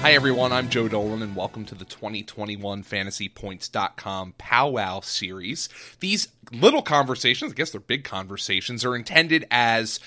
Hi, everyone. I'm Joe Dolan, and welcome to the 2021 FantasyPoints.com Powwow series. These little conversations, I guess they're big conversations, are intended as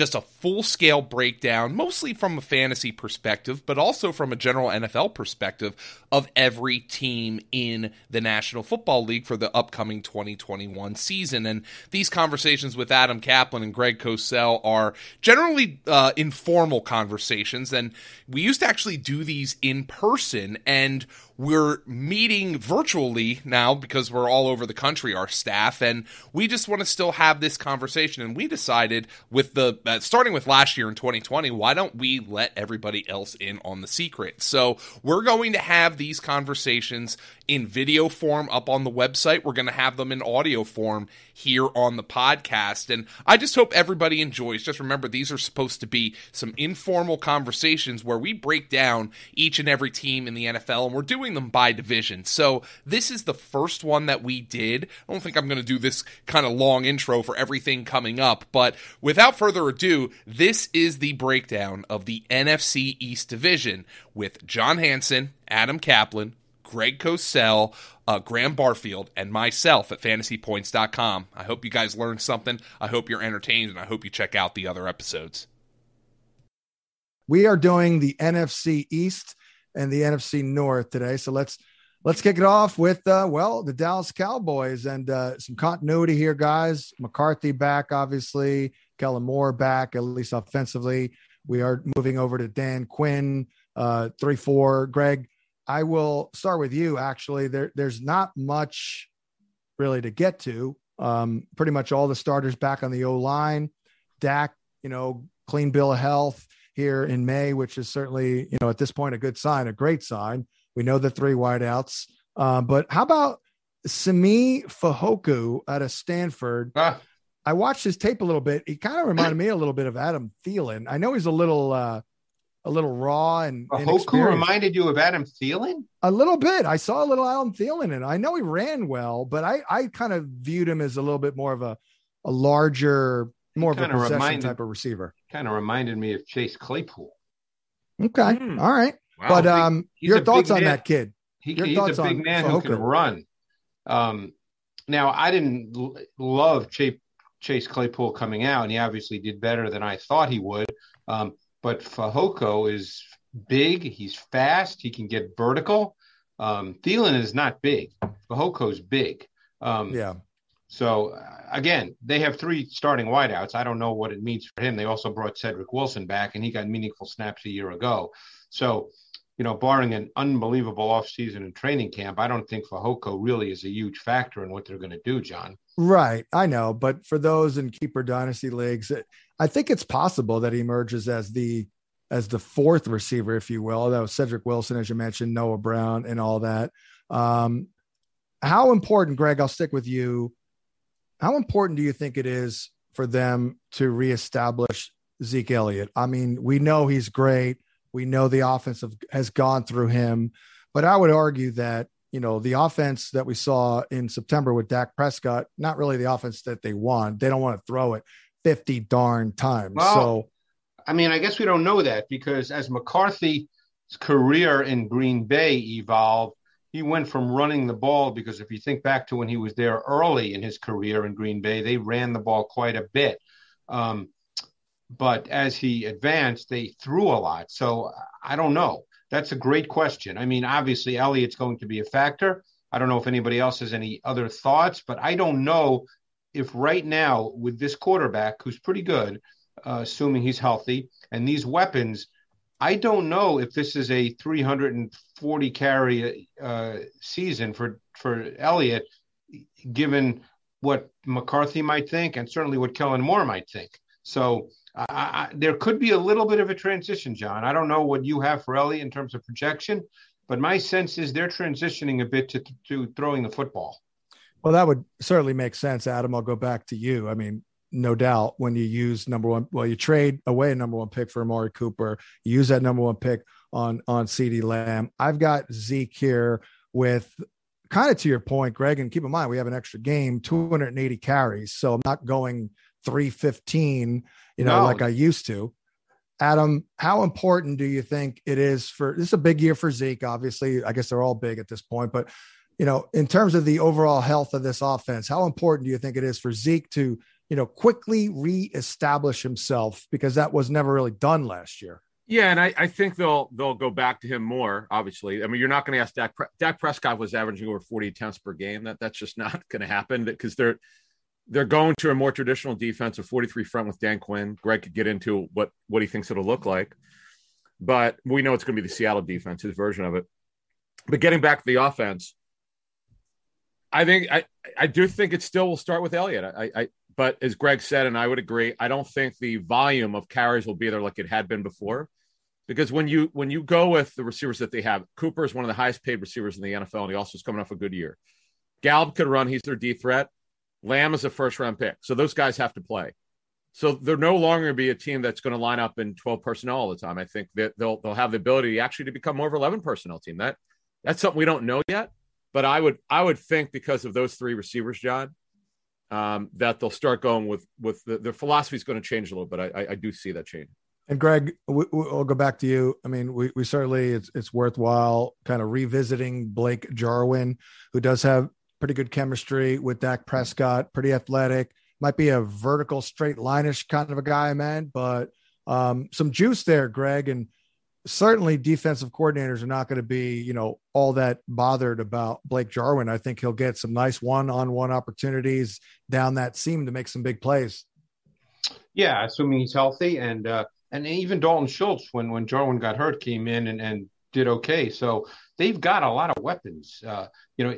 just a full scale breakdown, mostly from a fantasy perspective, but also from a general NFL perspective of every team in the National Football League for the upcoming 2021 season. And these conversations with Adam Kaplan and Greg Cosell are generally uh, informal conversations. And we used to actually do these in person. And we're meeting virtually now because we're all over the country, our staff, and we just want to still have this conversation. And we decided, with the uh, starting with last year in 2020, why don't we let everybody else in on the secret? So we're going to have these conversations in video form up on the website. We're going to have them in audio form here on the podcast. And I just hope everybody enjoys. Just remember, these are supposed to be some informal conversations where we break down each and every team in the NFL, and we're doing them by division. So this is the first one that we did. I don't think I'm going to do this kind of long intro for everything coming up, but without further ado, this is the breakdown of the NFC East division with John Hansen, Adam Kaplan, Greg Cosell, uh, Graham Barfield, and myself at fantasypoints.com. I hope you guys learned something. I hope you're entertained, and I hope you check out the other episodes. We are doing the NFC East and the NFC North today. So let's let's kick it off with uh, well the Dallas Cowboys and uh, some continuity here, guys. McCarthy back, obviously. Kellen Moore back, at least offensively. We are moving over to Dan Quinn, uh, three four. Greg, I will start with you. Actually, there there's not much really to get to. Um, pretty much all the starters back on the O line. Dak, you know, clean bill of health here in May, which is certainly, you know, at this point, a good sign, a great sign. We know the three wideouts. Um, but how about Simi Fehoko out of Stanford? Ah. I watched his tape a little bit. He kind of reminded me a little bit of Adam Thielen. I know he's a little uh, a little raw and Hoku reminded you of Adam Thielen a little bit. I saw a little Adam Thielen, and I know he ran well, but I I kind of viewed him as a little bit more of a a larger, more of a possession reminded, type of receiver. Kind of reminded me of Chase Claypool. Okay, mm. all right, wow. but um, your thoughts on that kid? He, he's a big man who can run. Um, now I didn't l- love Chase Chase Claypool coming out, and he obviously did better than I thought he would. Um, but Fehoko is big. He's fast. He can get vertical. Um, Thielen is not big. Fehoko's big. Um, yeah. So uh, again, they have three starting wideouts. I don't know what it means for him. They also brought Cedric Wilson back, and he got meaningful snaps a year ago. So, you know, barring an unbelievable offseason and training camp, I don't think Fehoko really is a huge factor in what they're going to do, John. Right, I know, but for those in keeper dynasty leagues, I think it's possible that he emerges as the as the fourth receiver, if you will. That was Cedric Wilson, as you mentioned, Noah Brown, and all that. Um, how important, Greg? I'll stick with you. How important do you think it is for them to reestablish Zeke Elliott? I mean, we know he's great. We know the offense has gone through him, but I would argue that you know, the offense that we saw in September with Dak Prescott, not really the offense that they want. They don't want to throw it 50 darn times. Well, so, I mean, I guess we don't know that because as McCarthy's career in Green Bay evolved, he went from running the ball because if you think back to when he was there early in his career in Green Bay, they ran the ball quite a bit. Um, but as he advanced, they threw a lot. So I don't know. That's a great question. I mean, obviously, Elliott's going to be a factor. I don't know if anybody else has any other thoughts, but I don't know if right now, with this quarterback who's pretty good, uh, assuming he's healthy, and these weapons, I don't know if this is a 340 carry uh, season for for Elliott, given what McCarthy might think, and certainly what Kellen Moore might think. So I, there could be a little bit of a transition, John. I don't know what you have for Ellie in terms of projection, but my sense is they're transitioning a bit to, to throwing the football. Well, that would certainly make sense, Adam. I'll go back to you. I mean, no doubt when you use number one. Well, you trade away a number one pick for Amari Cooper. You use that number one pick on on CeeDee Lamb. I've got Zeke here with kind of to your point, Greg. And keep in mind we have an extra game, 280 carries, so I'm not going 315, you know, no. like I used to. Adam, how important do you think it is for this is a big year for Zeke? Obviously, I guess they're all big at this point, but you know, in terms of the overall health of this offense, how important do you think it is for Zeke to, you know, quickly reestablish himself because that was never really done last year? Yeah, and I, I think they'll they'll go back to him more. Obviously, I mean, you're not going to ask Dak. Pre- Dak Prescott was averaging over 40 attempts per game. That that's just not going to happen because they're they're going to a more traditional defense of 43 front with Dan Quinn. Greg could get into what what he thinks it'll look like, but we know it's going to be the Seattle defense, his version of it. But getting back to the offense, I think I I do think it still will start with Elliott. I, I but as Greg said, and I would agree, I don't think the volume of carries will be there like it had been before. Because when you when you go with the receivers that they have, Cooper is one of the highest paid receivers in the NFL, and he also is coming off a good year. Gallup could run; he's their D threat. Lamb is a first round pick. So those guys have to play. So they're no longer be a team that's going to line up in 12 personnel all the time. I think that they'll they'll have the ability actually to become more of 11 personnel team. That that's something we don't know yet, but I would I would think because of those three receivers, John, um, that they'll start going with with the, their philosophy is going to change a little bit. I, I, I do see that change. And Greg, we, will go back to you. I mean, we, we certainly it's it's worthwhile kind of revisiting Blake Jarwin, who does have pretty good chemistry with Dak Prescott, pretty athletic. Might be a vertical, straight lineish kind of a guy, man, but um, some juice there, Greg. And certainly defensive coordinators are not going to be, you know, all that bothered about Blake Jarwin. I think he'll get some nice one-on-one opportunities down that seam to make some big plays. Yeah, assuming he's healthy, and uh, and even Dalton Schultz, when when Jarwin got hurt, came in and, and did okay. So they've got a lot of weapons. Uh, you know,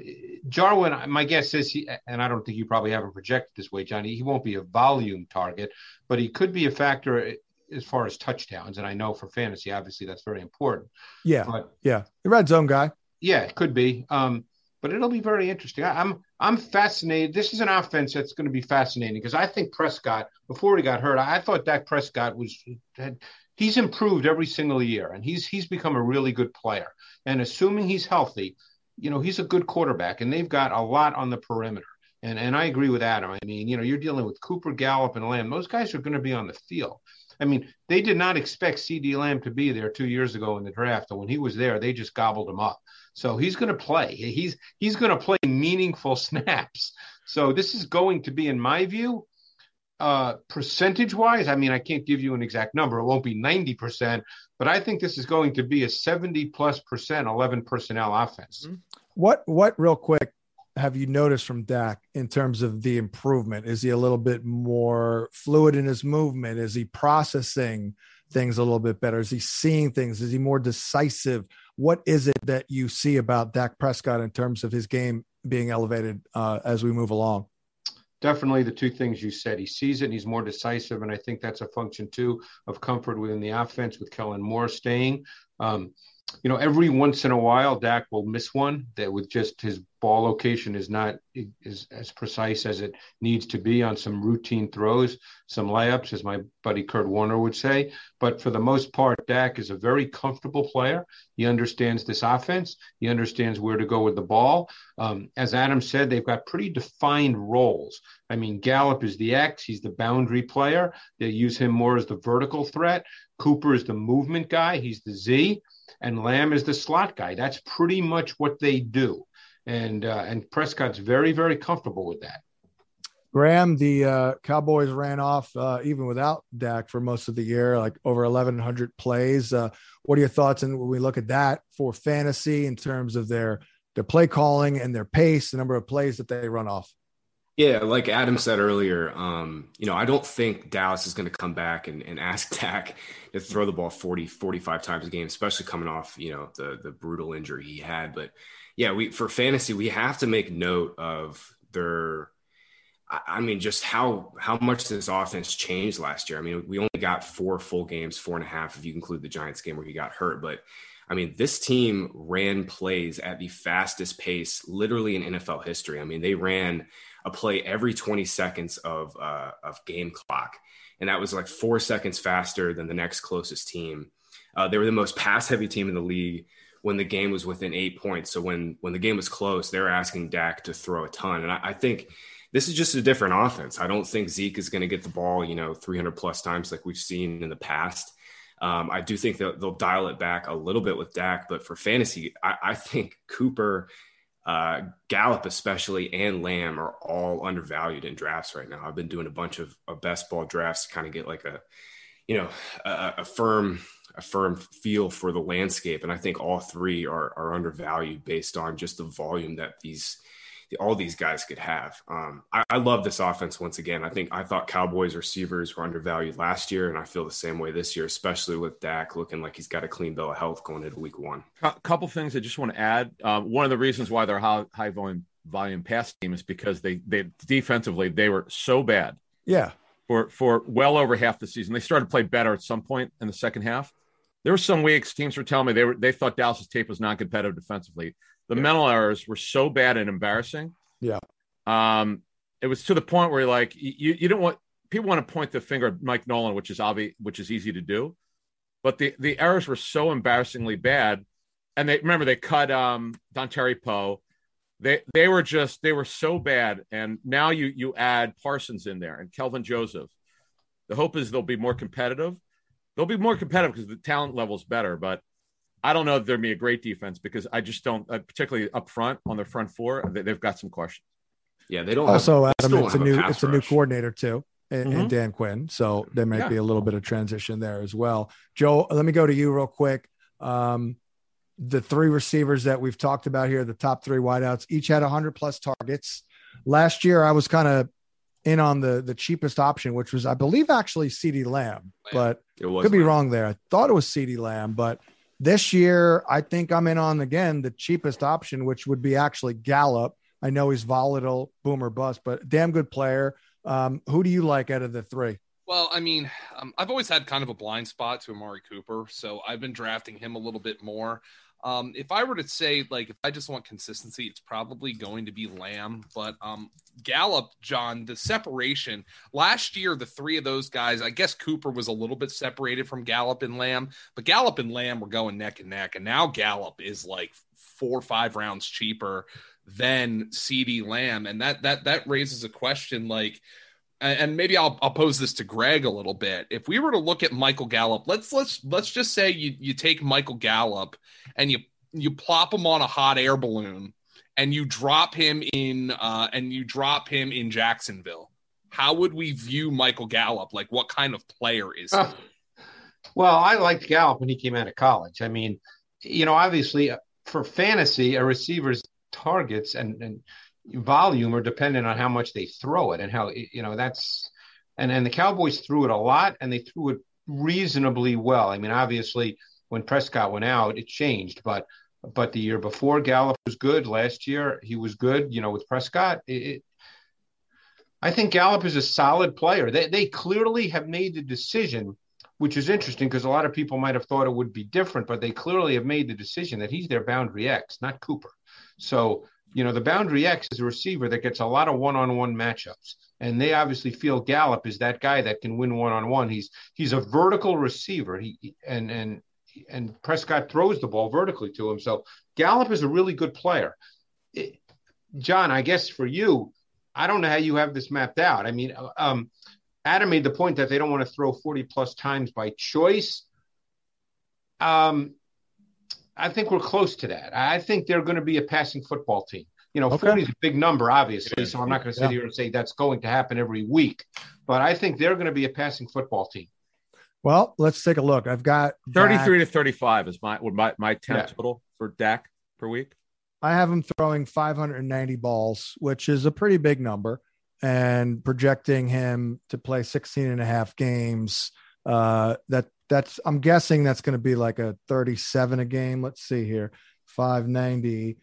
Jarwin, my guess is he, and I don't think you probably haven't projected this way, Johnny. He won't be a volume target, but he could be a factor as far as touchdowns. And I know for fantasy, obviously, that's very important. Yeah, but, yeah, the red zone guy. Yeah, it could be. Um, but it'll be very interesting. I, I'm I'm fascinated. This is an offense that's going to be fascinating because I think Prescott, before he got hurt, I, I thought Dak Prescott was had he's improved every single year and he's he's become a really good player. And assuming he's healthy, you know, he's a good quarterback and they've got a lot on the perimeter. And and I agree with Adam. I mean, you know, you're dealing with Cooper, Gallup, and Lamb. Those guys are going to be on the field. I mean, they did not expect CeeDee Lamb to be there two years ago in the draft. And when he was there, they just gobbled him up. So he's going to play. He's he's going to play meaningful snaps. So this is going to be, in my view, uh, percentage wise, I mean, I can't give you an exact number. It won't be 90%, but I think this is going to be a 70 plus percent 11 personnel offense. What, what, real quick, have you noticed from Dak in terms of the improvement? Is he a little bit more fluid in his movement? Is he processing things a little bit better? Is he seeing things? Is he more decisive? What is it that you see about Dak Prescott in terms of his game being elevated uh, as we move along? definitely the two things you said. He sees it and he's more decisive. And I think that's a function too of comfort within the offense with Kellen Moore staying. Um, you know, every once in a while, Dak will miss one that with just his ball location is not is as precise as it needs to be on some routine throws, some layups, as my buddy Kurt Warner would say. But for the most part, Dak is a very comfortable player. He understands this offense. He understands where to go with the ball. Um, as Adam said, they've got pretty defined roles. I mean, Gallup is the X. He's the boundary player. They use him more as the vertical threat. Cooper is the movement guy. He's the Z and Lamb is the slot guy. That's pretty much what they do, and uh, and Prescott's very very comfortable with that. Graham, the uh, Cowboys ran off uh, even without Dak for most of the year, like over 1,100 plays. Uh, what are your thoughts? And when we look at that for fantasy in terms of their their play calling and their pace, the number of plays that they run off. Yeah, like Adam said earlier, um, you know, I don't think Dallas is going to come back and, and ask Dak to throw the ball 40, 45 times a game, especially coming off, you know, the the brutal injury he had. But yeah, we for fantasy, we have to make note of their I mean, just how how much this offense changed last year. I mean, we only got four full games, four and a half if you include the Giants game where he got hurt. But I mean, this team ran plays at the fastest pace, literally in NFL history. I mean, they ran a play every 20 seconds of uh, of game clock, and that was like four seconds faster than the next closest team. Uh, they were the most pass heavy team in the league when the game was within eight points. So when when the game was close, they were asking Dak to throw a ton, and I, I think this is just a different offense. I don't think Zeke is going to get the ball, you know, 300 plus times like we've seen in the past. Um, I do think that they'll dial it back a little bit with Dak, but for fantasy, I, I think Cooper, uh, Gallup, especially, and Lamb are all undervalued in drafts right now. I've been doing a bunch of, of best ball drafts to kind of get like a, you know, a, a firm a firm feel for the landscape, and I think all three are are undervalued based on just the volume that these all these guys could have. Um, I, I, love this offense once again. I think I thought Cowboys receivers were undervalued last year, and I feel the same way this year, especially with Dak looking like he's got a clean bill of health going into Week One. A couple things I just want to add. Um, one of the reasons why they're high, high volume volume pass team is because they they defensively they were so bad. Yeah. For for well over half the season, they started to play better at some point in the second half. There were some weeks teams were telling me they were they thought Dallas's tape was non competitive defensively. The yeah. mental errors were so bad and embarrassing. Yeah. Um, it was to the point where like you you don't want people want to point the finger at Mike Nolan, which is obvious, which is easy to do, but the the errors were so embarrassingly bad, and they remember they cut um Terry Poe. They they were just they were so bad, and now you you add Parsons in there and Kelvin Joseph. The hope is they'll be more competitive. They'll be more competitive because the talent level is better, but I don't know if there'd be a great defense because I just don't, uh, particularly up front on their front four, they, have got some questions. Yeah, they don't. Also, have, Adam, it's a new, a it's rush. a new coordinator too, and, mm-hmm. and, Dan Quinn, so there might yeah. be a little bit of transition there as well. Joe, let me go to you real quick. Um, the three receivers that we've talked about here, the top three wideouts, each had 100 plus targets. Last year, I was kind of in on the the cheapest option, which was, I believe, actually CeeDee Lamb, but it was could be wrong there. I thought it was CeeDee Lamb, but this year, I think I'm in on again the cheapest option, which would be actually Gallup. I know he's volatile, boomer bust, but damn good player. Um, who do you like out of the three? Well, I mean, um, I've always had kind of a blind spot to Amari Cooper, so I've been drafting him a little bit more. Um, if I were to say, like, if I just want consistency, it's probably going to be Lamb. But um, Gallup, John, the separation last year, the three of those guys, I guess Cooper was a little bit separated from Gallup and Lamb, but Gallup and Lamb were going neck and neck. And now Gallup is like four or five rounds cheaper than CeeDee Lamb. And that, that, that raises a question like, and maybe I'll, I'll pose this to Greg a little bit. If we were to look at Michael Gallup, let's let's let's just say you you take Michael Gallup and you you plop him on a hot air balloon and you drop him in uh, and you drop him in Jacksonville. How would we view Michael Gallup? Like, what kind of player is he? Uh, well, I liked Gallup when he came out of college. I mean, you know, obviously uh, for fantasy, a receiver's targets and, and volume are dependent on how much they throw it and how you know that's and and the Cowboys threw it a lot and they threw it reasonably well. I mean, obviously when Prescott went out, it changed, but but the year before Gallup was good. Last year he was good. You know, with Prescott, it, it, I think Gallup is a solid player. They they clearly have made the decision, which is interesting because a lot of people might have thought it would be different, but they clearly have made the decision that he's their boundary X, not Cooper. So you know, the boundary X is a receiver that gets a lot of one-on-one matchups, and they obviously feel Gallup is that guy that can win one-on-one. He's he's a vertical receiver. He and and and Prescott throws the ball vertically to him. So Gallup is a really good player. John, I guess for you, I don't know how you have this mapped out. I mean, um, Adam made the point that they don't want to throw 40 plus times by choice. Um, I think we're close to that. I think they're going to be a passing football team. You know, okay. 40 is a big number, obviously. So I'm not going to sit yeah. here and say that's going to happen every week. But I think they're going to be a passing football team. Well, let's take a look. I've got 33 Dak. to 35 is my my my 10 yeah. total for Dak per week. I have him throwing 590 balls, which is a pretty big number, and projecting him to play 16 and a half games. Uh, that that's I'm guessing that's going to be like a 37 a game. Let's see here. 590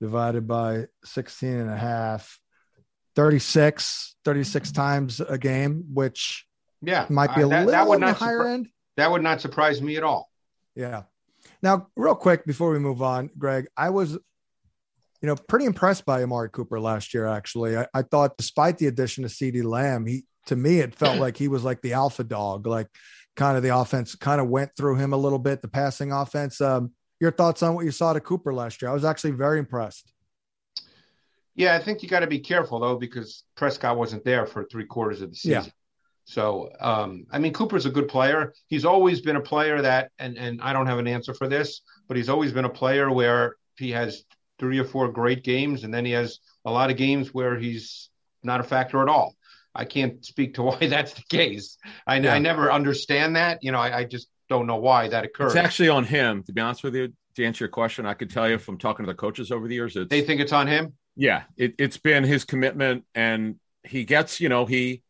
divided by 16 and a half 36 36 times a game which yeah might be a uh, that, little that would not higher surpri- end that would not surprise me at all yeah now real quick before we move on greg i was you know, pretty impressed by Amari Cooper last year. Actually, I, I thought, despite the addition of CeeDee Lamb, he to me it felt like he was like the alpha dog, like kind of the offense kind of went through him a little bit, the passing offense. Um, your thoughts on what you saw to Cooper last year? I was actually very impressed. Yeah, I think you got to be careful though because Prescott wasn't there for three quarters of the season. Yeah. So, um, I mean, Cooper's a good player. He's always been a player that, and and I don't have an answer for this, but he's always been a player where he has three or four great games, and then he has a lot of games where he's not a factor at all. I can't speak to why that's the case. I, yeah. I never understand that. You know, I, I, just don't know why that occurs. It's actually on him, to be honest with you. To answer your question, I could tell you from talking to the coaches over the years, they think it's on him. Yeah, it, it's been his commitment, and he gets, you know, he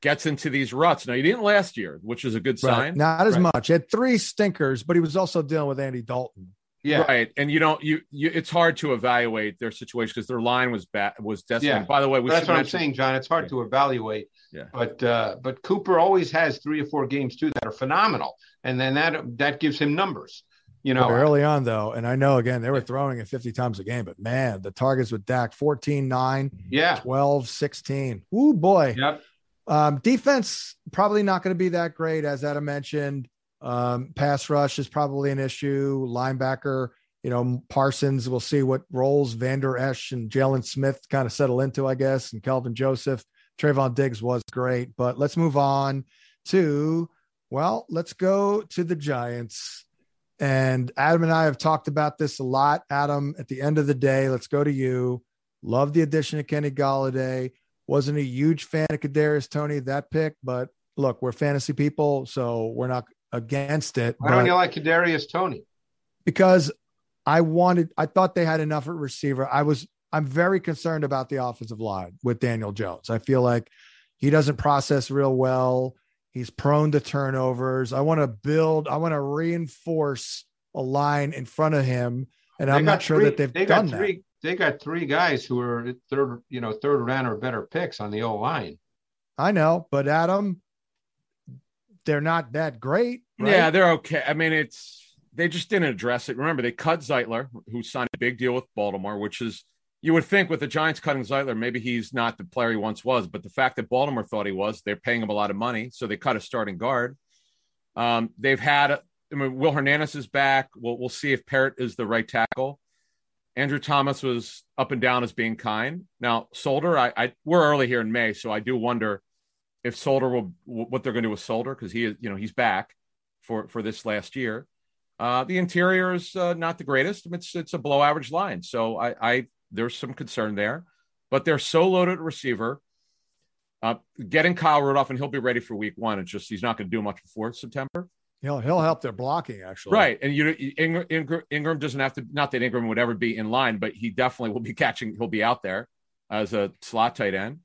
gets into these ruts. Now, he didn't last year, which is a good sign. Right. Not as right. much. He had three stinkers, but he was also dealing with Andy Dalton. Yeah. Right. And you don't you, you it's hard to evaluate their situation because their line was bad was decimated. Yeah. By the way, that's what mention- I'm saying, John. It's hard yeah. to evaluate. Yeah. But uh, but Cooper always has three or four games too that are phenomenal. And then that that gives him numbers. You know, but early on though, and I know again they were throwing it 50 times a game, but man, the targets with Dak 14, 9, yeah, 12, 16. Ooh boy. Yep. Um, defense probably not going to be that great, as Adam mentioned. Um, pass rush is probably an issue. Linebacker, you know, Parsons, we'll see what roles Vander Esch and Jalen Smith kind of settle into, I guess, and Kelvin Joseph. Trevon Diggs was great, but let's move on to, well, let's go to the Giants. And Adam and I have talked about this a lot. Adam, at the end of the day, let's go to you. Love the addition of Kenny Golladay. Wasn't a huge fan of Kadarius Toney that pick, but look, we're fantasy people, so we're not against it. Why don't you like Kadarius Toney? Because I wanted, I thought they had enough at receiver. I was, I'm very concerned about the offensive line with Daniel Jones. I feel like he doesn't process real well. He's prone to turnovers. I want to build, I want to reinforce a line in front of him. And they I'm not sure three, that they've they done got three, that. They got three guys who are third, you know, third round or better picks on the O line. I know, but Adam, they're not that great. Right? Yeah, they're okay. I mean, it's they just didn't address it. Remember, they cut Zeitler, who signed a big deal with Baltimore, which is you would think with the Giants cutting Zeitler, maybe he's not the player he once was. But the fact that Baltimore thought he was, they're paying him a lot of money, so they cut a starting guard. Um, they've had, I mean, Will Hernandez is back. We'll we'll see if Peart is the right tackle. Andrew Thomas was up and down as being kind. Now Solder, I, I we're early here in May, so I do wonder if Solder will what they're going to do with Solder because he is you know he's back for for this last year. Uh, the interior is uh, not the greatest. It's it's a below average line, so I, I there's some concern there. But they're so loaded at receiver. Uh, getting Kyle Rudolph and he'll be ready for week one. It's just he's not going to do much before September. He'll he'll help their blocking actually. Right, and you Engram, Engram, Engram doesn't have to. Not that Engram would ever be in line, but he definitely will be catching. He'll be out there as a slot tight end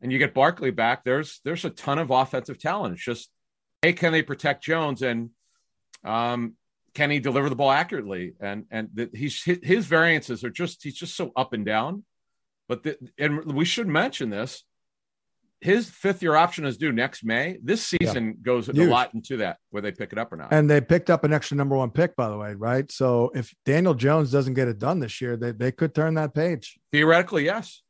and you get Barkley back, there's there's a ton of offensive talent. It's just, hey, can they protect Jones and um, can he deliver the ball accurately? And and the, he's his variances are just he's just so up and down. But the, and we should mention this. His fifth year option is due next May. This season yeah. goes Huge. a lot into that, where they pick it up or not. And they picked up an extra number one pick, by the way, right? So if Daniel Jones doesn't get it done this year, they, they could turn that page. Theoretically, yes.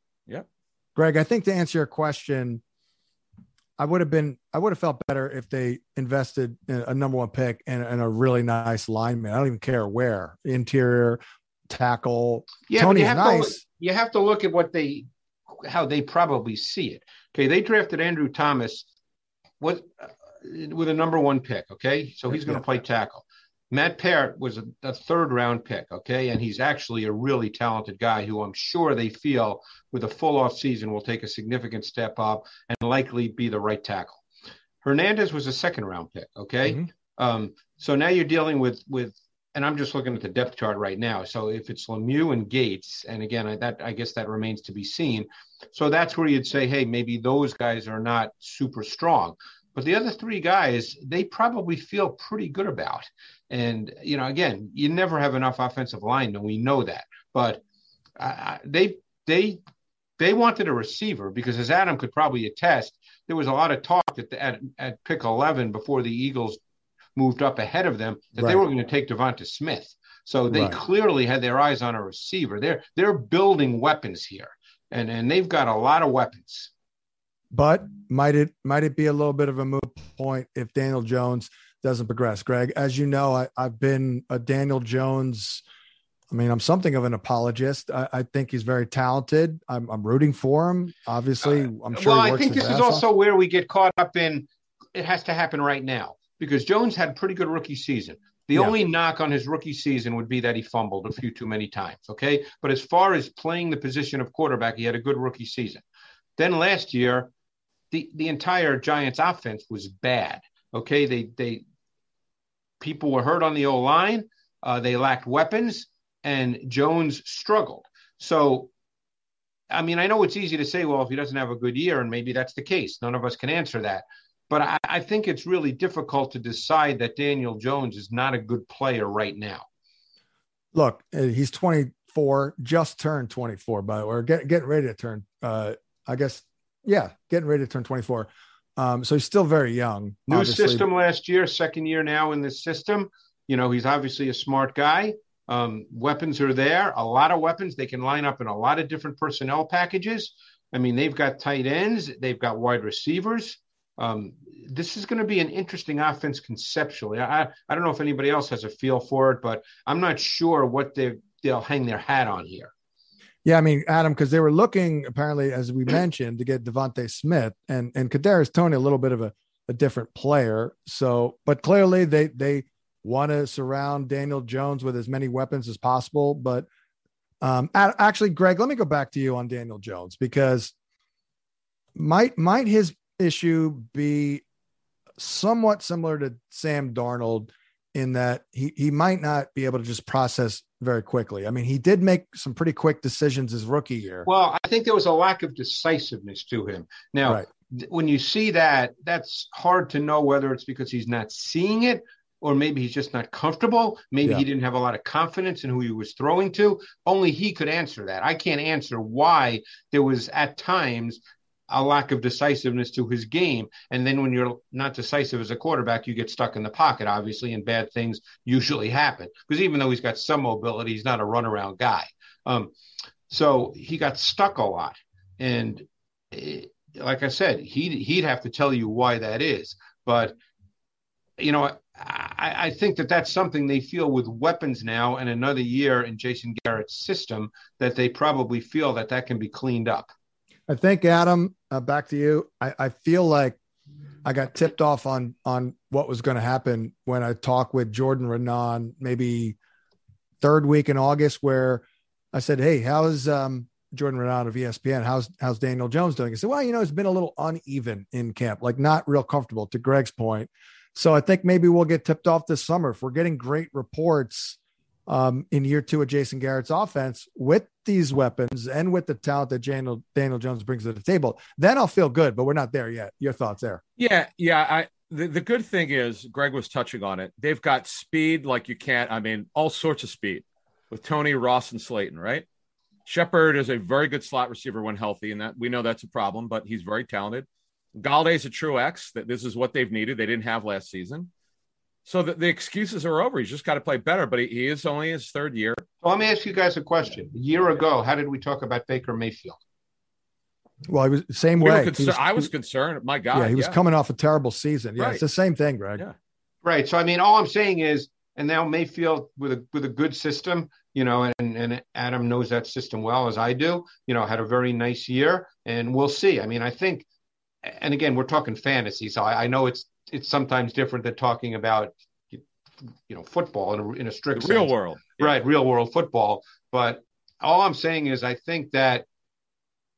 Greg, I think to answer your question, I would have been I would have felt better if they invested in a number one pick and, and a really nice lineman. I don't even care where interior tackle. Yeah, Toney's you have nice. To, you have to look at what they how they probably see it. Okay, they drafted Andrew Thomas with with a number one pick. Okay, so he's going to play tackle. Matt Peart was a, a, third round pick, okay, and he's actually a really talented guy who I'm sure they feel with a full off season will take a significant step up and likely be the right tackle. Hernandez was a second round pick, okay. Mm-hmm. Um, so now you're dealing with with, and I'm just looking at the depth chart right now. So if it's Lemieux and Gates, and again, I, that I guess that remains to be seen. So that's where you'd say, hey, maybe those guys are not super strong. But the other three guys, they probably feel pretty good about. And, you know, again, you never have enough offensive line, and we know that. But uh, they, they, they wanted a receiver because, as Adam could probably attest, there was a lot of talk at, the, at, at pick 11 before the Eagles moved up ahead of them that right. they were going to take Devonta Smith. So they Right. clearly had their eyes on a receiver. They're they're building weapons here, and and they've got a lot of weapons. But might it might it be a little bit of a moot point if Daniel Jones doesn't progress? Greg, as you know, I, I've been a Daniel Jones. I mean, I'm something of an apologist. I, I think he's very talented. I'm, I'm rooting for him. Obviously, uh, I'm sure. well, I think this is ass off. also where we get caught up in. It has to happen right now because Jones had a pretty good rookie season. The Yeah. only knock on his rookie season would be that he fumbled a few too many times. Okay, but as far as playing the position of quarterback, he had a good rookie season. Then last year, the the entire Giants offense was bad. Okay, they they people were hurt on the O line. Uh, they lacked weapons, and Jones struggled. So, I mean, I know it's easy to say, well, if he doesn't have a good year, and maybe that's the case. None of us can answer that. But I, I think it's really difficult to decide that Daniel Jones is not a good player right now. Look, uh, he's 24, just turned 24, by the way, or get, getting ready to turn. Uh, I guess, yeah, getting ready to turn 24. Um, so he's still very young. New obviously. system last year, second year now in this system. You know, he's obviously a smart guy. Um, weapons are there, a lot of weapons. They can line up in a lot of different personnel packages. I mean, they've got tight ends, they've got wide receivers. Um, this is going to be an interesting offense conceptually. I, I don't know if anybody else has a feel for it, but I'm not sure what they they'll hang their hat on here. Yeah, I mean, Adam, because they were looking apparently, as we mentioned, to get DeVonta Smith and and Kadarius Toney a little bit of a, a different player. So, but clearly they they want to surround Daniel Jones with as many weapons as possible. But um, actually, Greg, let me go back to you on Daniel Jones because might might his issue be somewhat similar to Sam Darnold in that he he might not be able to just process very quickly. I mean, he did make some pretty quick decisions his rookie year. Well, I think there was a lack of decisiveness to him. Now, Right. th- when you see that, that's hard to know whether it's because he's not seeing it or maybe he's just not comfortable. Maybe Yeah. he didn't have a lot of confidence in who he was throwing to. Only he could answer that. I can't answer why there was at times a lack of decisiveness to his game. And then when you're not decisive as a quarterback, you get stuck in the pocket, obviously, and bad things usually happen. Because even though he's got some mobility, he's not a runaround guy. Um, so he got stuck a lot. And eh, like I said, he'd, he'd have to tell you why that is. But, you know, I, I think that that's something they feel with weapons now and another year in Jason Garrett's system that they probably feel that that can be cleaned up. I think Adam, uh, back to you. I, I feel like I got tipped off on on what was going to happen when I talked with Jordan Raanan, maybe third week in August, where I said, "Hey, how's um, Jordan Raanan of ESPN? How's how's Daniel Jones doing?" He said, "Well, you know, it's been a little uneven in camp, like not real comfortable." To Greg's point, so I think maybe we'll get tipped off this summer if we're getting great reports um, in year two of Jason Garrett's offense with these weapons and with the talent that Daniel, Daniel Jones brings to the table, then I'll feel good. But we're not there yet. Your thoughts there? Yeah, yeah. I the, the good thing is Greg was touching on it. They've got speed like you can't. I mean, all sorts of speed with Toney Ross and Slayton, right? Shepard is a very good slot receiver when healthy, and that we know that's a problem, but he's very talented. Golladay's a true X. That this is what they've needed. They didn't have last season. So the, the excuses are over. He's just got to play better, but he, he is only his third year. So let me ask you guys a question. A year ago, how did we talk about Baker Mayfield? Well, he was the same We way. Concer- was- I was concerned. My God, yeah, he was coming off a terrible season. Yeah, Right. it's the same thing, Greg. Yeah. Right. So I mean, all I'm saying is, and now Mayfield with a with a good system, you know, and and Adam knows that system well as I do. You know, had a very nice year, and we'll see. I mean, I think, and again, we're talking fantasy, so I, I know it's it's sometimes different than talking about, you know, football in a, in a strict real sense. world. right real world football but all i'm saying is i think that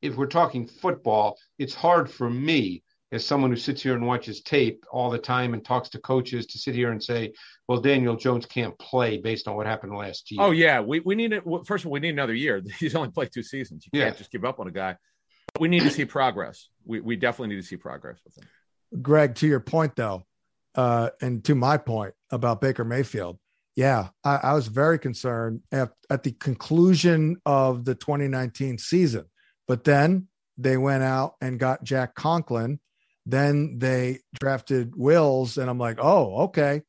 if we're talking football it's hard for me as someone who sits here and watches tape all the time and talks to coaches to sit here and say well daniel jones can't play based on what happened last year Oh yeah, we we need it. First of all, we need another year. He's only played two seasons. You can't Yeah. just give up on a guy. But we need to see progress. We we definitely need to see progress with him. Greg, to your point though, uh, and to my point about Baker Mayfield, yeah, I, I was very concerned at, at the conclusion of the 2019 season. But then they went out and got Jack Conklin. Then they drafted Wills, and I'm like, oh, okay.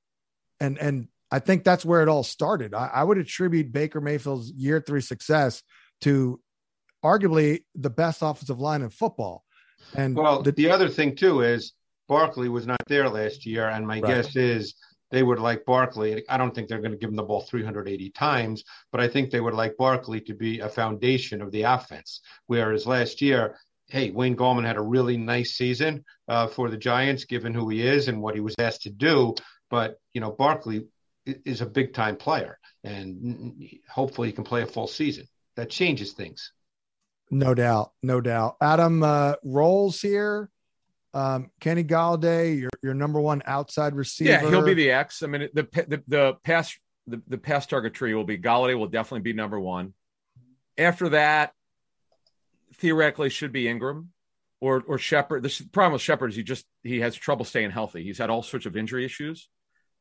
And and I think that's where it all started. I, I would attribute Baker Mayfield's year three success to arguably the best offensive line in football. And well, the, the other thing too is Barkley was not there last year, and my right. guess is they would like Barkley. I don't think they're going to give him the ball 380 times, but I think they would like Barkley to be a foundation of the offense. Whereas last year, hey, Wayne Gallman had a really nice season uh, for the Giants, given who he is and what he was asked to do. But you know, Barkley is a big time player, and hopefully he can play a full season. That changes things. No doubt, no doubt. Adam uh, rolls here. Um, Kenny Golladay, your your number one outside receiver. Yeah, he'll be the X. I mean, the the, the pass the, the pass target tree will be Golladay will definitely be number one. After that, theoretically should be Engram or or Shepard. The problem with Shepard is he just he has trouble staying healthy. He's had all sorts of injury issues.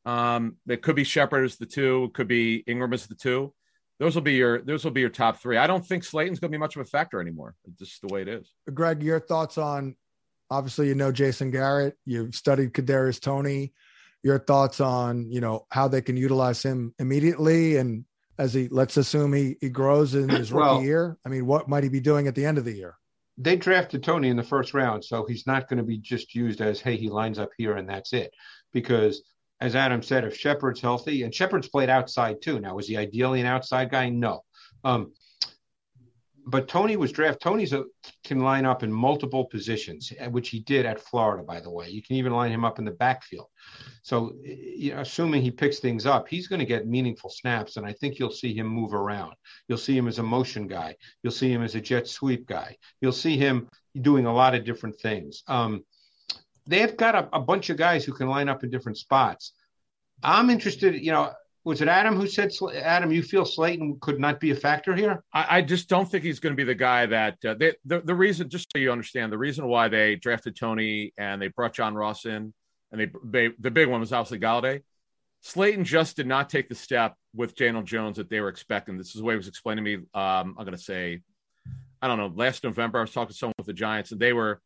Um, it could be Shepard as the two, it could be Engram as the two. Those will be your those will be your top three. I don't think Slayton's going to be much of a factor anymore. It's just the way it is. Greg, your thoughts on obviously you know Jason Garrett. You've studied Kadarius Toney. Your thoughts on you know how they can utilize him immediately and as he let's assume he he grows in his rookie well, year. I mean, what might he be doing at the end of the year? They drafted Toney in the first round, so he's not going to be just used as hey he lines up here and that's it because as Adam said, if Shepard's healthy, and Shepard's played outside too. Now, was he ideally an outside guy? No. Um, but Toney was draft. Toney's a, can line up in multiple positions, which he did at Florida, by the way. You can even line him up in the backfield. So, you know, assuming he picks things up, he's going to get meaningful snaps, and I think you'll see him move around. You'll see him as a motion guy. You'll see him as a jet sweep guy. You'll see him doing a lot of different things. Um, they've got a, a bunch of guys who can line up in different spots. I'm interested, you know, was it Adam who said Adam? You feel Slayton could not be a factor here? I, I just don't think he's going to be the guy that uh, they, the the reason. Just so you understand, the reason why they drafted Toney and they brought John Ross in, and they, they the big one was obviously Golladay. Slayton just did not take the step with Daniel Jones that they were expecting. This is the way he was explaining to me. Um, I'm going to say, I don't know. Last November, I was talking to someone with the Giants, and they were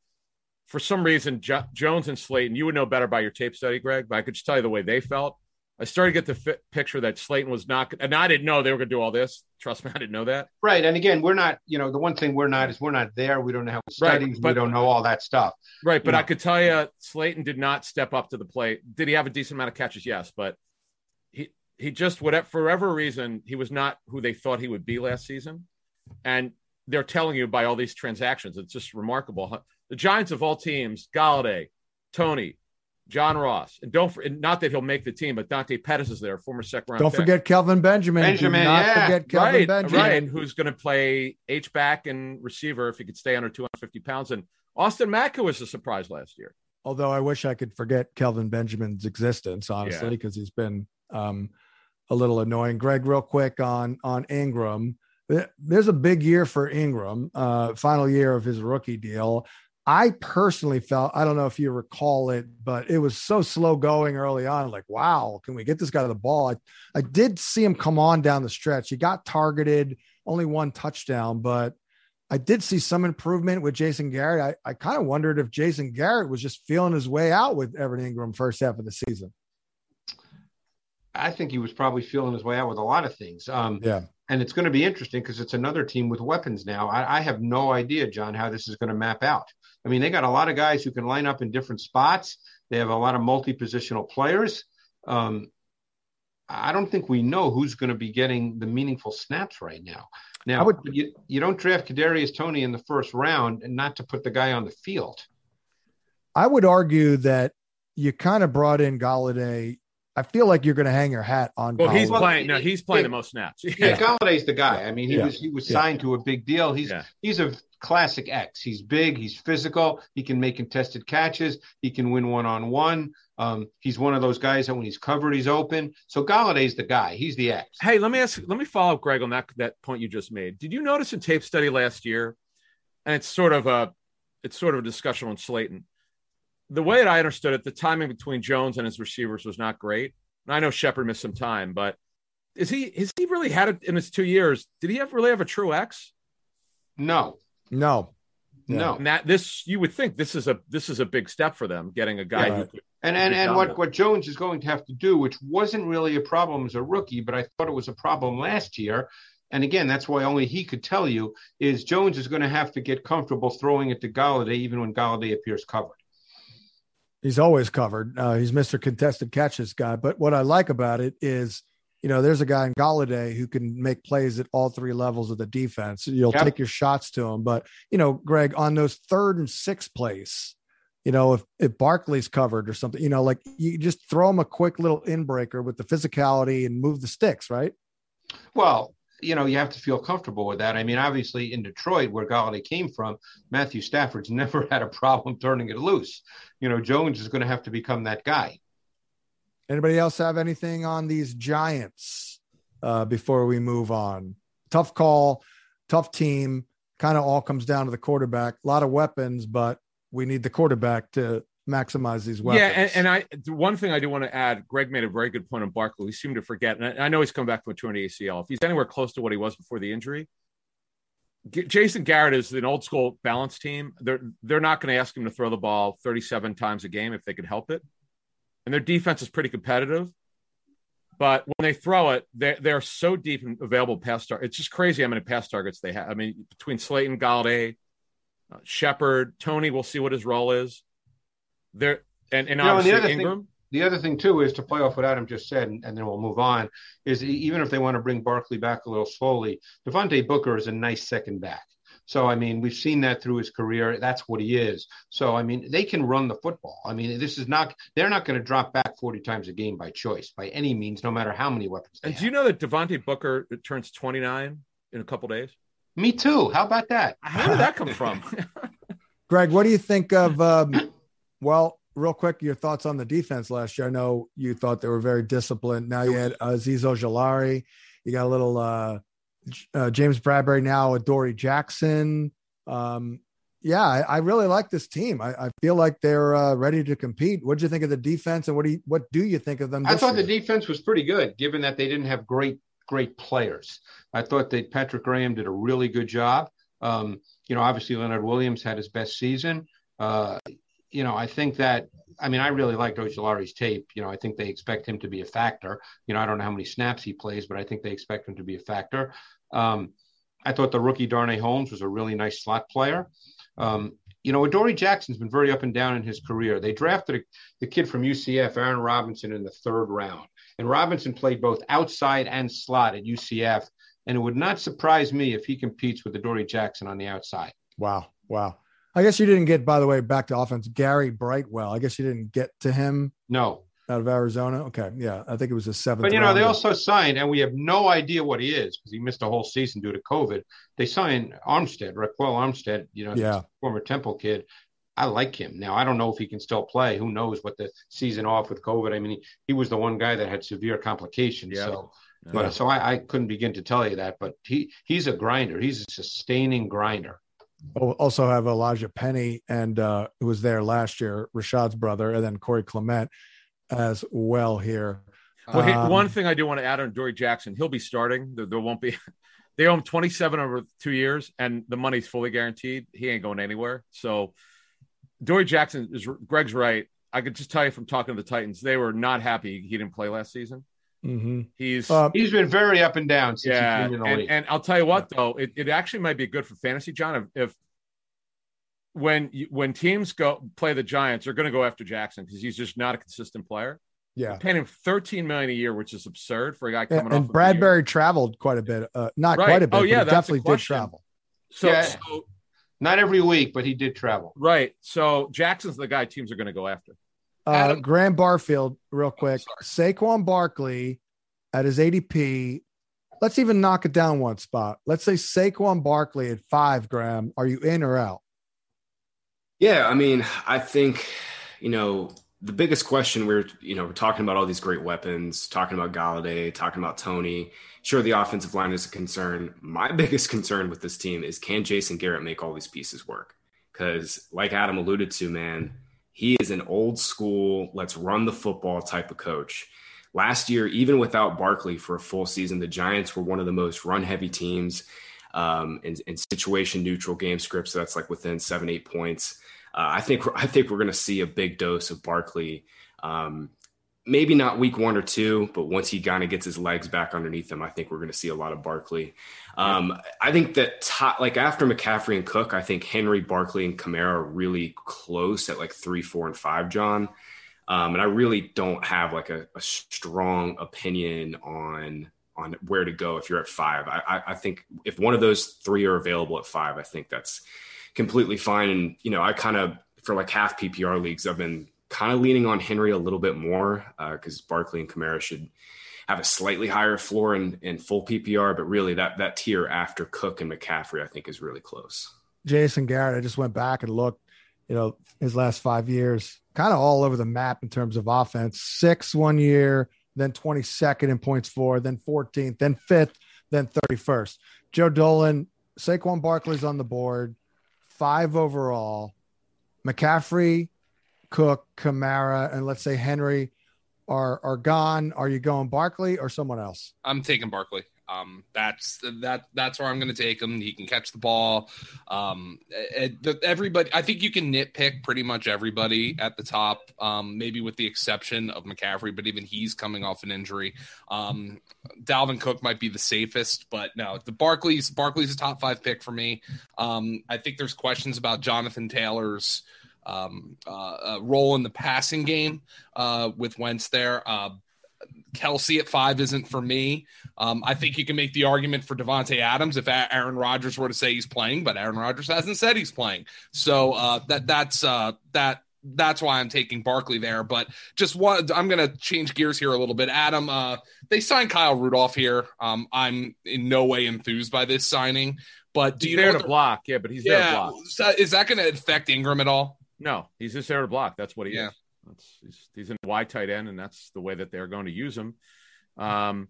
for some reason, jo- Jones and Slayton, you would know better by your tape study, Greg, but I could just tell you the way they felt. I started to get the fi- picture that Slayton was not, and I didn't know they were going to do all this. Trust me, I didn't know that. Right. And again, we're not, you know, the one thing we're not is we're not there. We don't know how studies. Right, but, we don't know all that stuff. Right. But. I could tell you, Slayton did not step up to the plate. Did he have a decent amount of catches? Yes. But he, he just, whatever, for whatever reason, he was not who they thought he would be last season. And they're telling you by all these transactions. It's just remarkable. The Giants of all teams, Golladay, Toney, John Ross, and don't and not that he'll make the team, but Dante Pettis is there, former second round. Don't pick. forget Kelvin Benjamin. Benjamin, not yeah. forget Kelvin right, Benjamin, right, who's going to play H back and receiver if he could stay under 250 pounds. And Austin Mack, who was a surprise last year. Although I wish I could forget Kelvin Benjamin's existence, honestly, because yeah. he's been um, a little annoying. Greg, real quick on on Engram. There's a big year for Engram, uh, final year of his rookie deal. I personally felt, I don't know if you recall it, but it was so slow going early on. Like, wow, can we get this guy the ball? I, I did see him come on down the stretch. He got targeted, only one touchdown, but I did see some improvement with Jason Garrett. I, I kind of wondered if Jason Garrett was just feeling his way out with Evan Engram first half of the season. I think he was probably feeling his way out with a lot of things. Um, yeah and it's going to be interesting because it's another team with weapons now. I, I, have no idea, John, how this is going to map out. I mean, they got a lot of guys who can line up in different spots. They have a lot of multi-positional players. Um, I don't think we know who's going to be getting the meaningful snaps right now. Now, would, you, you don't draft Kadarius Toney in the first round and not to put the guy on the field. I would argue that you kind of brought in Golladay I feel like you're going to hang your hat on. Well, Golladay. he's playing. No, he's playing yeah, the most snaps. Yeah, yeah Golladay's the guy. I mean, he yeah. was he was signed to a big deal. He's he's a classic X. He's big. He's physical. He can make contested catches. He can win one on one. He's one of those guys that when he's covered, he's open. So Golladay's the guy. He's the X. Hey, let me ask. Let me follow up, Greg, on that that point you just made. Did you notice in tape study last year, and it's sort of a it's sort of a discussion on Slayton the way that I understood it, the timing between Jones and his receivers was not great. And I know Shepard missed some time, but is he has he really had it in his two years? Did he have really have a true X? No, no, no. And that this you would think this is a this is a big step for them, getting a guy yeah. who could And and, and what, what Jones is going to have to do, which wasn't really a problem as a rookie, but I thought it was a problem last year. And again, that's why only he could tell you is Jones is going to have to get comfortable throwing it to Golladay even when Golladay appears covered. He's always covered. Uh, he's Mr. Contested Catches guy. But what I like about it is, you know, there's a guy in Golladay who can make plays at all three levels of the defense. You'll yep. take your shots to him. But, you know, Greg, on those third and sixth plays, you know, if, if Barkley's covered or something, you know, like you just throw him a quick little inbreaker with the physicality and move the sticks, right? Well, you know, you have to feel comfortable with that. I mean, obviously in Detroit, where Golladay came from, Matthew Stafford's never had a problem turning it loose. You know, Jones is going to have to become that guy. Anybody else have anything on these Giants uh, before we move on? Tough call, tough team. Kind of all comes down to the quarterback. A lot of weapons, but we need the quarterback to maximize these weapons. Yeah, and, and, I one thing I do want to add, Greg made a very good point on Barkley. We seem to forget, and I, I know he's come back from a torn ACL. If he's anywhere close to what he was before the injury, G- Jason Garrett is an old school balance team. They're they're not going to ask him to throw the ball 37 times a game if they could help it, and their defense is pretty competitive. But when they throw it, they're, they're so deep in available pass targets. It's just crazy how many pass targets they have. I mean, between Slayton, Golladay, uh, Shepard, Toney, we'll see what his role is. There and, and obviously know, and the Engram. Thing, the other thing too is to play off what Adam just said, and, and, then we'll move on. Is even if they want to bring Barkley back a little slowly, Devontae Booker is a nice second back. So I mean, we've seen that through his career. That's what he is. So I mean, they can run the football. I mean, this is not. They're not going to drop back forty times a game by choice, by any means, no matter how many weapons. and have. do you know that Devontae Booker turns twenty nine in a couple days? Me too. How about that? How did that come from? Greg, what do you think of? Um, well, real quick, your thoughts on the defense last year. I know you thought they were very disciplined. Now you had Azeez Ojulari. You got a little uh, uh, James Bradberry now, with Dory Jackson. Um, yeah, I, I, really like this team. I, I feel like they're uh, ready to compete. What do you think of the defense, and what do you, what do you think of them? I thought year? the defense was pretty good, given that they didn't have great great players. I thought that Patrick Graham did a really good job. Um, you know, obviously Leonard Williams had his best season. Uh, you know, I think that I mean, I really liked Ojulari's tape. You know, I think they expect him to be a factor. You know, I don't know how many snaps he plays, but I think they expect him to be a factor. Um, I thought the rookie Darnay Holmes was a really nice slot player. Um, you know, Adoree Jackson's been very up and down in his career. They drafted a, the kid from UCF, Aaron Robinson, in the third round. And Robinson played both outside and slot at UCF. And it would not surprise me if he competes with Adoree Jackson on the outside. Wow. Wow. I guess you didn't get, by the way, back to offense. Gary Brightwell. I guess you didn't get to him. No. Out of Arizona. Okay. Yeah. I think it was a seventh. But, you know, rounder. they also signed, and we have no idea what he is because he missed a whole season due to COVID. They signed Armstead, Ryquell Armstead, you know, yeah. former Temple kid. I like him. Now, I don't know if he can still play. Who knows what the season off with COVID? I mean, he, he was the one guy that had severe complications. Yeah. So, yeah. but so I, I couldn't begin to tell you that. But he he's a grinder. He's a sustaining grinder also have Elijhaa Penny and uh, who was there last year, Rashad's brother, and then Corey Clement as well here. Well, um, one thing I do want to add on Dory Jackson, he'll be starting. There, there, won't be. They owe him twenty seven over two years, and the money's fully guaranteed. He ain't going anywhere. So, Dory Jackson is. Greg's right. I could just tell you from talking to the Titans, they were not happy he didn't play last season. Mm-hmm. He's uh, he's been very up and down since yeah, and, and, I'll tell you what though, it, it actually might be good for fantasy, John. If, if when when teams go play the Giants, they're going to go after Jackson because he's just not a consistent player. Yeah, paying him thirteen million a year, which is absurd for a guy coming and, off. And Bradberry traveled quite a bit, uh, not right. quite a bit. Oh yeah, definitely did travel. So, yeah. so, not every week, but he did travel. Right. So Jackson's the guy teams are going to go after. Uh, Graham Barfield, real quick. Oh, Saquon Barkley at his ADP. Let's even knock it down one spot. Let's say Saquon Barkley at five, Graham. Are you in or out? Yeah, I mean, I think, you know, the biggest question we're, you know, we're talking about all these great weapons, talking about Golladay, talking about Toney. Sure, the offensive line is a concern. My biggest concern with this team is can Jason Garrett make all these pieces work? Because, like Adam alluded to, man, he is an old school, let's run the football type of coach. Last year, even without Barkley for a full season, the Giants were one of the most run heavy teams um, in, in situation neutral game scripts. So that's like within seven, eight points. Uh, I think I think we're going to see a big dose of Barkley Um, maybe not week one or two, but once he kind of gets his legs back underneath him, I think we're going to see a lot of Barkley. Um, I think that top, like after McCaffrey and Cook, I think Henry, Barkley, and Kamara are really close at like three, four, and five, John. Um, and I really don't have like a, a, strong opinion on on where to go if you're at five. I, I, I think if one of those three are available at five, I think that's completely fine. And you know, I kind of for like half PPR leagues, I've been kind of leaning on Henry a little bit more because uh, Barkley and Kamara should have a slightly higher floor in, in full PPR, but really that that tier after Cook and McCaffrey, I think, is really close. Jason Garrett, I just went back and looked, you know, his last five years, kind of all over the map in terms of offense. Six one year, then 22nd in points for, then 14th, then fifth, then 31st. Joe Dolan, Saquon Barkley's on the board, five overall. McCaffrey, Cook, Kamara, and let's say Henry are are gone. Are you going Barkley or someone else? I'm taking Barkley. Um, that's that that's where I'm going to take him. He can catch the ball. Um, everybody, I think you can nitpick pretty much everybody at the top. Um, maybe with the exception of McCaffrey, but even he's coming off an injury. Um, Dalvin Cook might be the safest, but no, the Barkley's Barkley's a top five pick for me. Um, I think there's questions about Jonathan Taylor's um, uh, role in the passing game uh, with Wentz there. Uh, Kelce at five isn't for me. Um, I think you can make the argument for Davante Adams if Aaron Rodgers were to say he's playing, but Aaron Rodgers hasn't said he's playing. So uh, that that's uh, that that's why I'm taking Barkley there. But just what I'm going to change gears here a little bit. Adam, uh, they signed Kyle Rudolph here. Um, I'm in no way enthused by this signing, but do he's you there know to block? Yeah, but he's yeah, there to block. Is that going to affect Engram at all? No, he's just there to block. That's what he yeah. is. That's, he's, he's in wide tight end, and that's the way that they're going to use him. Um,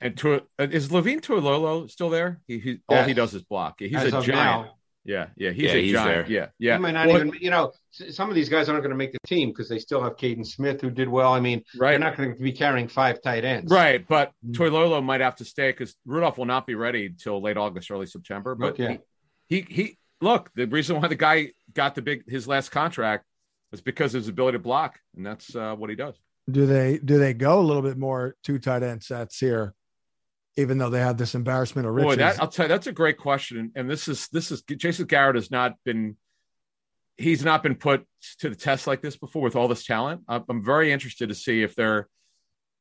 and to, is Levine Toilolo still there? He, he all he does is block. He's As a giant. Now. Yeah, yeah, he's yeah, a he's giant. There. Yeah, yeah. He might not well, even, you know, some of these guys aren't going to make the team because they still have Kaden Smith who did well. I mean, right. they're not going to be carrying five tight ends. Right, but mm-hmm. Toilolo might have to stay because Rudolph will not be ready until late August, early September. But okay. he, he, he, look, the reason why the guy got the big his last contract was because of his ability to block, and that's uh, what he does. Do they do they go a little bit more two tight end sets here, even though they have this embarrassment of riches? Boy, that, I'll tell you, that's a great question, and this is this is Jason Garrett has not been he's not been put to the test like this before with all this talent. I'm very interested to see if they're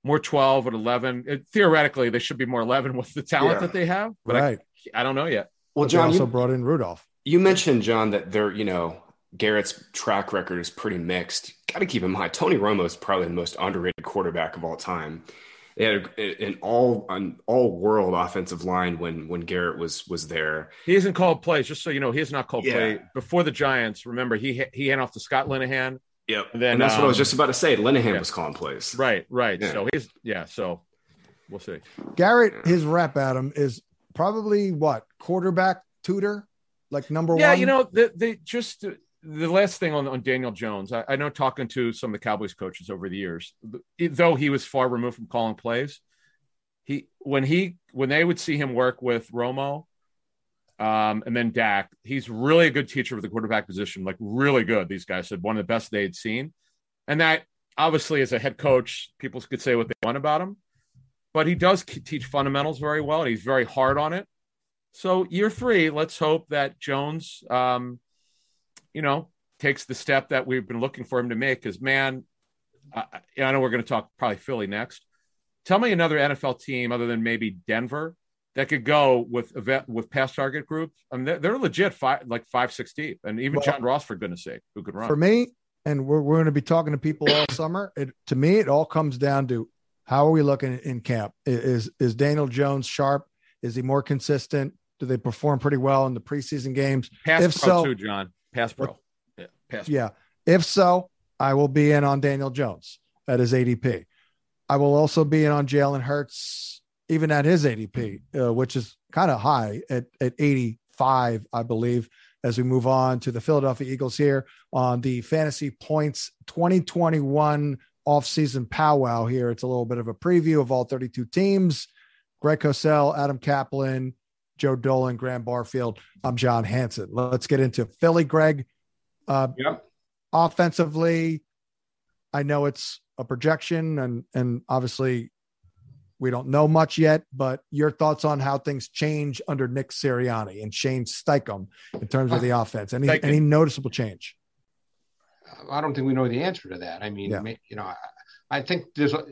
more 12 or 11. It, theoretically, they should be more 11 with the talent yeah. that they have, but right. I, I don't know yet. Well, John also you, brought in Rudolph. You mentioned John that they're you know Garrett's track record is pretty mixed. Got to keep in mind, Tony Romo is probably the most underrated quarterback of all time. They had an all an all world offensive line when when Garrett was was there. He hasn't called plays, just so you know. He has not called yeah. play before the Giants. Remember, he he handed off to Scott Linehan. Yep, and, then, and that's um, what I was um, just about to say. Linehan yeah. was calling plays. Right, right. Yeah. So he's yeah. So we'll see. Garrett, his rep, Adam, is probably what quarterback tutor, like number yeah, one. Yeah, you know, they, they just the last thing on, on Daniel Jones, I, I, know talking to some of the Cowboys coaches over the years, though he was far removed from calling plays, he when he when they would see him work with Romo, um, and then Dak, he's really a good teacher of the quarterback position, like really good. These guys said one of the best they had seen, and that obviously as a head coach, people could say what they want about him, but he does teach fundamentals very well, and he's very hard on it. So year three, let's hope that Jones. Um, you know, takes the step that we've been looking for him to make. Because man, I, I know we're going to talk probably Philly next. Tell me another NFL team other than maybe Denver that could go with with pass target groups. I mean, they're, they're legit five, like five, six deep, and even well, John Ross, for goodness sake, who could run. For me, and we're, we're going to be talking to people all summer. It, to me, it all comes down to how are we looking in camp? Is is Daniel Jones sharp? Is he more consistent? Do they perform pretty well in the preseason games? Pass if so, too, John. Pass pro. Yeah. Pass yeah. If so, I will be in on Daniel Jones at his ADP. I will also be in on Jalen Hurts, even at his ADP, uh, which is kind of high at, at 85, I believe, as we move on to the Philadelphia Eagles here on the Fantasy Points 2021 offseason powwow here. It's a little bit of a preview of all 32 teams. Greg Cosell, Adam Caplan, Joe Dolan, Graham Barfield. I'm John Hanson. Let's get into Philly, Greg. Uh, yep. Offensively, I know it's a projection and and obviously we don't know much yet, but your thoughts on how things change under Nick Sirianni and Shane Steichen in terms of the offense? Any Steichen. any noticeable change? I don't think we know the answer to that. I mean, Yeah. you know, I, I think there's a,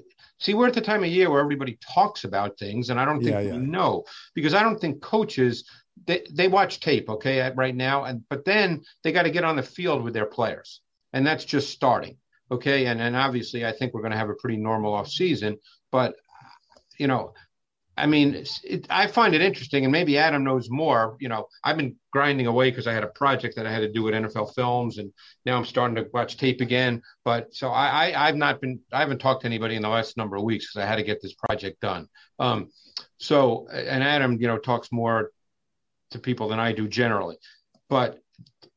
see we're at the time of year where everybody talks about things, and I don't think Yeah, yeah. we know because I don't think coaches they they watch tape okay right now, and but then they got to get on the field with their players, and that's just starting okay, and and obviously I think we're going to have a pretty normal off season, but you know. I mean, it, I find it interesting, and maybe Adam knows more. You know, I've been grinding away because I had a project that I had to do with NFL films, and now I'm starting to watch tape again. But so I, I I've not been I haven't talked to anybody in the last number of weeks because I had to get this project done. Um, so and Adam, you know, talks more to people than I do generally, but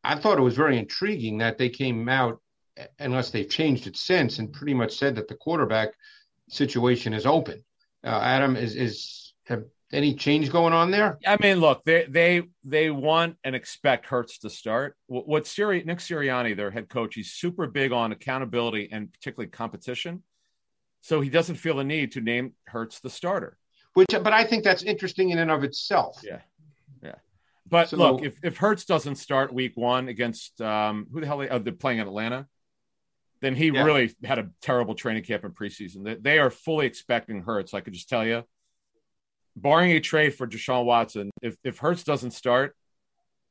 I thought it was very intriguing that they came out, unless they've changed it since, and pretty much said that the quarterback situation is open. Uh, Adam is is have any change going on there? I mean, look, they they they want and expect Hurts to start. What, what Siri, Nick Sirianni, their head coach, he's super big on accountability and particularly competition. So he doesn't feel the need to name Hurts the starter. Which, but I think that's interesting in and of itself. Yeah, yeah. But So- look, if if Hurts doesn't start Week One against um, who the hell they, oh, they're playing in Atlanta, then he Yeah. really had a terrible training camp in preseason. They, they are fully expecting Hurts. I could just tell you, barring a trade for Deshaun Watson, if if Hurts doesn't start,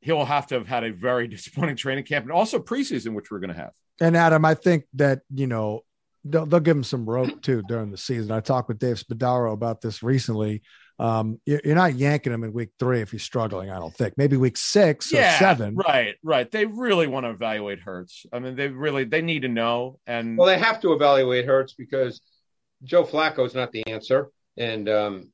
he'll have to have had a very disappointing training camp and also preseason, which we're going to have. And Adam, I think that you know they'll, they'll give him some rope too during the season. I talked with Dave Spadaro about this recently. Um, you're, you're not yanking him in week three if he's struggling. I don't think. Maybe week six or seven. right, right. They really want to evaluate Hurts. I mean, they really they need to know. And Well, they have to evaluate Hurts because Joe Flacco is not the answer. And, um,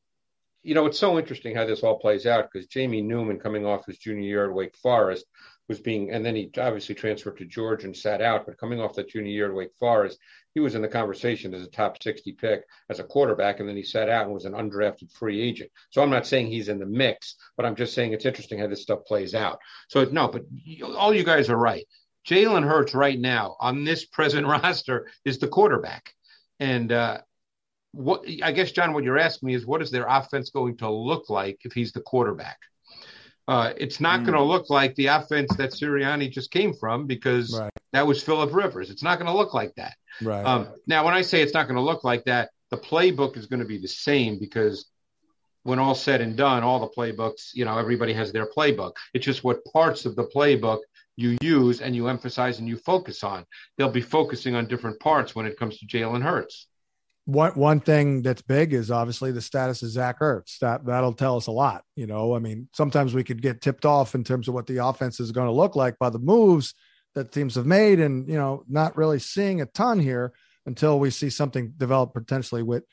you know, it's so interesting how this all plays out because Jamie Newman, coming off his junior year at Wake Forest, was being, and then he obviously transferred to Georgia and sat out. But coming off that junior year at Wake Forest, he was in the conversation as a top 60 pick as a quarterback. And then he sat out and was an undrafted free agent. So I'm not saying he's in the mix, but I'm just saying it's interesting how this stuff plays out. So, no, but you, all you guys are right. Jalen Hurts right now on this present roster is the quarterback. And uh, what I guess, John, what you're asking me is what is their offense going to look like if he's the quarterback? Uh, it's not Hmm. going to look like the offense that Sirianni just came from because Right. that was Philip Rivers. It's not going to look like that. Right. Um, now, when I say it's not going to look like that, the playbook is going to be the same because when all said and done, all the playbooks, you know, everybody has their playbook. It's just what parts of the playbook you use and you emphasize and you focus on. They'll be focusing on different parts when it comes to Jalen Hurts. one one thing that's big is obviously the status of Zach Ertz. That that'll tell us a lot. You know, I mean, sometimes we could get tipped off in terms of what the offense is going to look like by the moves that teams have made, and you know, not really seeing a ton here until we see something develop potentially with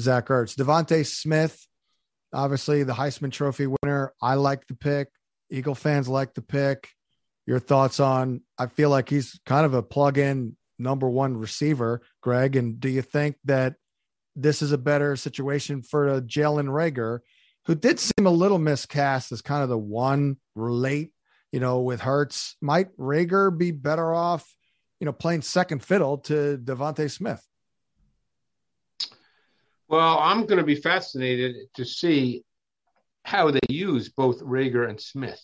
Zach Ertz. DeVonta Smith, obviously the Heisman Trophy winner. I like the pick. Eagle fans like the pick. Your thoughts on? I feel like he's kind of a plug-in number one receiver, Greg. And do you think that this is a better situation for Jalen Reagor, who did seem a little miscast as kind of the one relate, you know, with Hurts? Might Reagor be better off, you know, playing second fiddle to DeVonta Smith? Well, I'm going to be fascinated to see how they use both Reagor and Smith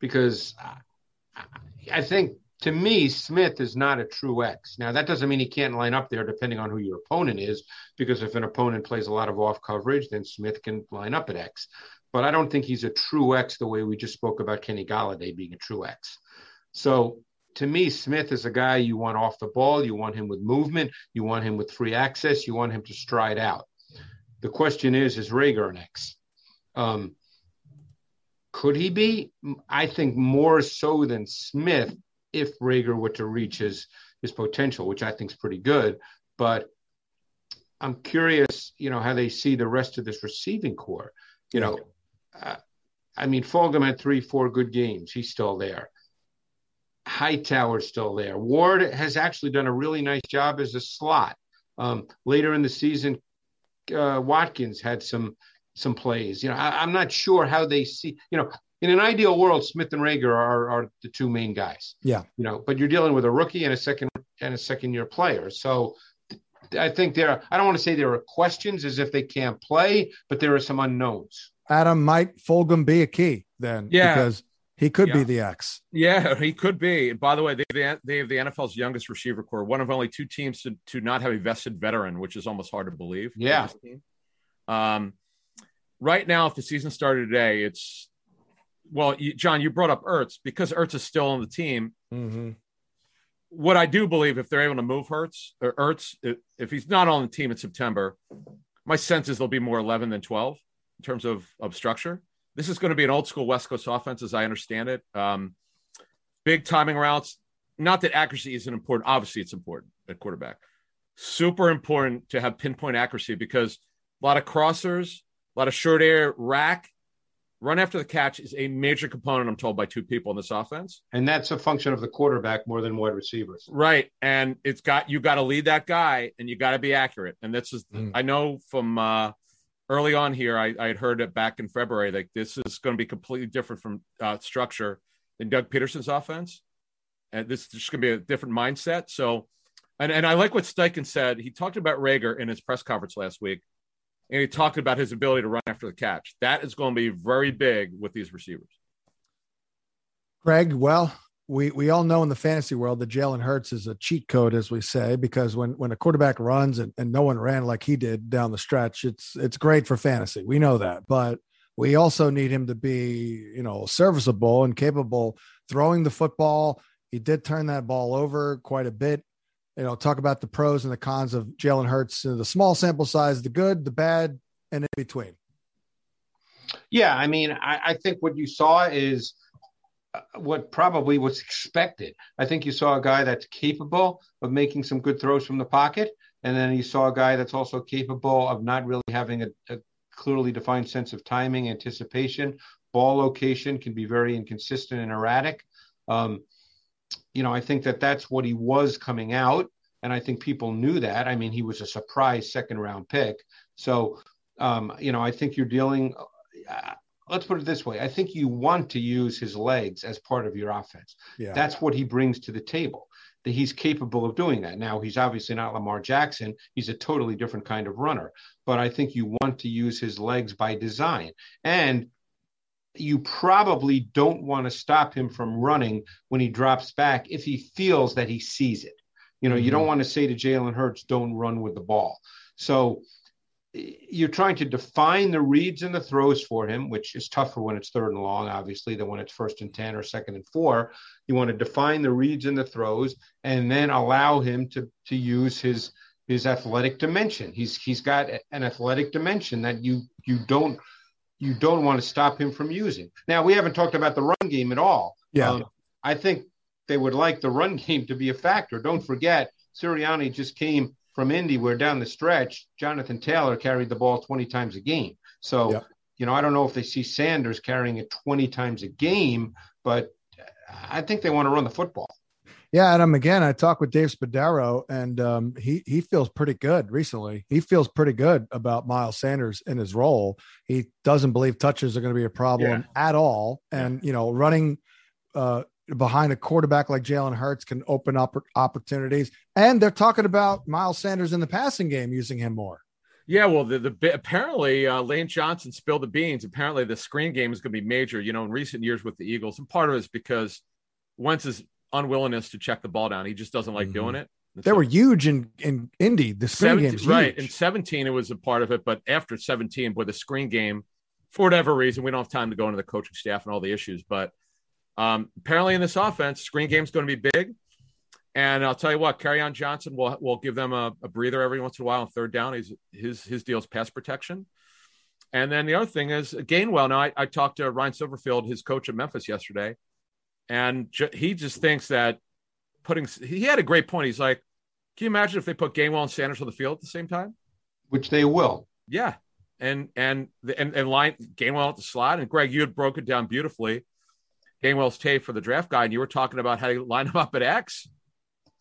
because I- I think to me, Smith is not a true X. Now, that doesn't mean he can't line up there depending on who your opponent is, because if an opponent plays a lot of off coverage, then Smith can line up at X. But I don't think he's a true X the way we just spoke about Kenny Golladay being a true X. So to me, Smith is a guy you want off the ball. You want him with movement. You want him with free access. You want him to stride out. The question is, is Reagor an X? Um, could he be? I think more so than Smith if Reagor were to reach his his potential, which I think is pretty good. But I'm curious, you know, how they see the rest of this receiving core. You know, uh, I mean, Fulgham had three, four good games. He's still there. Hightower's still there. Ward has actually done a really nice job as a slot. Um, later in the season, uh, Watkins had some some plays. You know, I, I'm not sure how they see. You know, in an ideal world, Smith and Reagor are, are the two main guys. Yeah. You know, but you're dealing with a rookie and a second and a second year player. So I think there, I don't want to say there are questions as if they can't play, but there are some unknowns. Adam, might Fulgham be a key then? Yeah. Because he could Yeah. be the X. Yeah, he could be. And by the way, they, they, they have the NFL's youngest receiver core, one of only two teams to, to not have a vested veteran, which is almost hard to believe. Yeah. Um, right now, if the season started today, it's well, you, John, you brought up Ertz because Ertz is still on the team. Mm-hmm. What I do believe, if they're able to move Hurts or Ertz, if, if he's not on the team in September, my sense is there'll be more 11 than 12 in terms of, of structure. This is going to be an old school West Coast offense, as I understand it. Um, big timing routes. Not that accuracy isn't important. Obviously, it's important at quarterback. Super important to have pinpoint accuracy because a lot of crossers, a lot of short air rack, run after the catch is a major component. I'm told by two people in this offense. And that's a function of the quarterback more than wide receivers. Right. And it's got you got to lead that guy and you got to be accurate. And this is Mm. I know from uh early on here, I, I had heard it back in February, like this is going to be completely different from uh, structure than Doug Pederson's offense. And this is just going to be a different mindset. So, and, and I like what Steichen said. He talked about Reagor in his press conference last week, and he talked about his ability to run after the catch. That is going to be very big with these receivers. Greg, well, we we all know in the fantasy world that Jalen Hurts is a cheat code, as we say, because when when a quarterback runs and, and no one ran like he did down the stretch, it's it's great for fantasy. We know that, but we also need him to be, you know, serviceable and capable throwing the football. He did turn that ball over quite a bit. You know, talk about the pros and the cons of Jalen Hurts, the small sample size, the good, the bad, and in between. Yeah, I mean, I, I think what you saw is what probably was expected. I think you saw a guy that's capable of making some good throws from the pocket, and then you saw a guy that's also capable of not really having a, a clearly defined sense of timing, anticipation. Ball location can be very inconsistent and erratic. Um, you know, I think that that's what he was coming out, and I think people knew that. I mean, he was a surprise second round pick, so um, you know, I think you're dealing. Uh, let's put it this way: I think you want to use his legs as part of your offense. Yeah. That's what he brings to the table. That he's capable of doing that. Now, he's obviously not Lamar Jackson. He's a totally different kind of runner. But I think you want to use his legs by design. And you probably don't want to stop him from running when he drops back if he feels that he sees it. You know, you mm-hmm. don't want to say to Jalen Hurts, don't run with the ball. So you're trying to define the reads and the throws for him, which is tougher when it's third and long, obviously, than when it's first and 10 or second and four. You want to define the reads and the throws and then allow him to, to use his his athletic dimension. He's he's got an athletic dimension that you you don't you don't want to stop him from using. Now we haven't talked about the run game at all. Yeah. Um, I think they would like the run game to be a factor. Don't forget, Sirianni just came from Indy, where down the stretch, Jonathan Taylor carried the ball 20 times a game. So, Yeah. you know, I don't know if they see Sanders carrying it 20 times a game, but I think they want to run the football. Yeah, Adam. Again, I talked with Dave Spadaro, and um, he he feels pretty good recently. He feels pretty good about Miles Sanders in his role. He doesn't believe touches are going to be a problem at all, and you know, running uh, behind a quarterback like Jalen Hurts can open up opportunities. And they're talking about Miles Sanders in the passing game, using him more. Yeah, well, the, the apparently uh, Lane Johnson spilled the beans. Apparently, the screen game is going to be major. You know, in recent years with the Eagles, and part of it is because Wentz's unwillingness to check the ball down. He just doesn't like Mhm. doing it. And They so- were huge in in Indy. The screen 17 game's right. In 17, it was a part of it, but after 17, with the screen game, for whatever reason, we don't have time to go into the coaching staff and all the issues. But um, apparently, in this offense, screen game's going to be big. And I'll tell you what, Kerryon Johnson will will give them a, a breather every once in a while on third down. He's his his deal is pass protection. And then the other thing is Gainwell. Now I, I talked to Ryan Silverfield, his coach at Memphis yesterday, and ju- he just thinks that putting he had a great point. He's like, can you imagine if they put Gainwell and Sanders on the field at the same time? Which they will. Yeah, and and and, and line Gainwell at the slot. And Greg, you had broke it down beautifully. Gainwell's tape for the draft guide, and you were talking about how you line him up at X.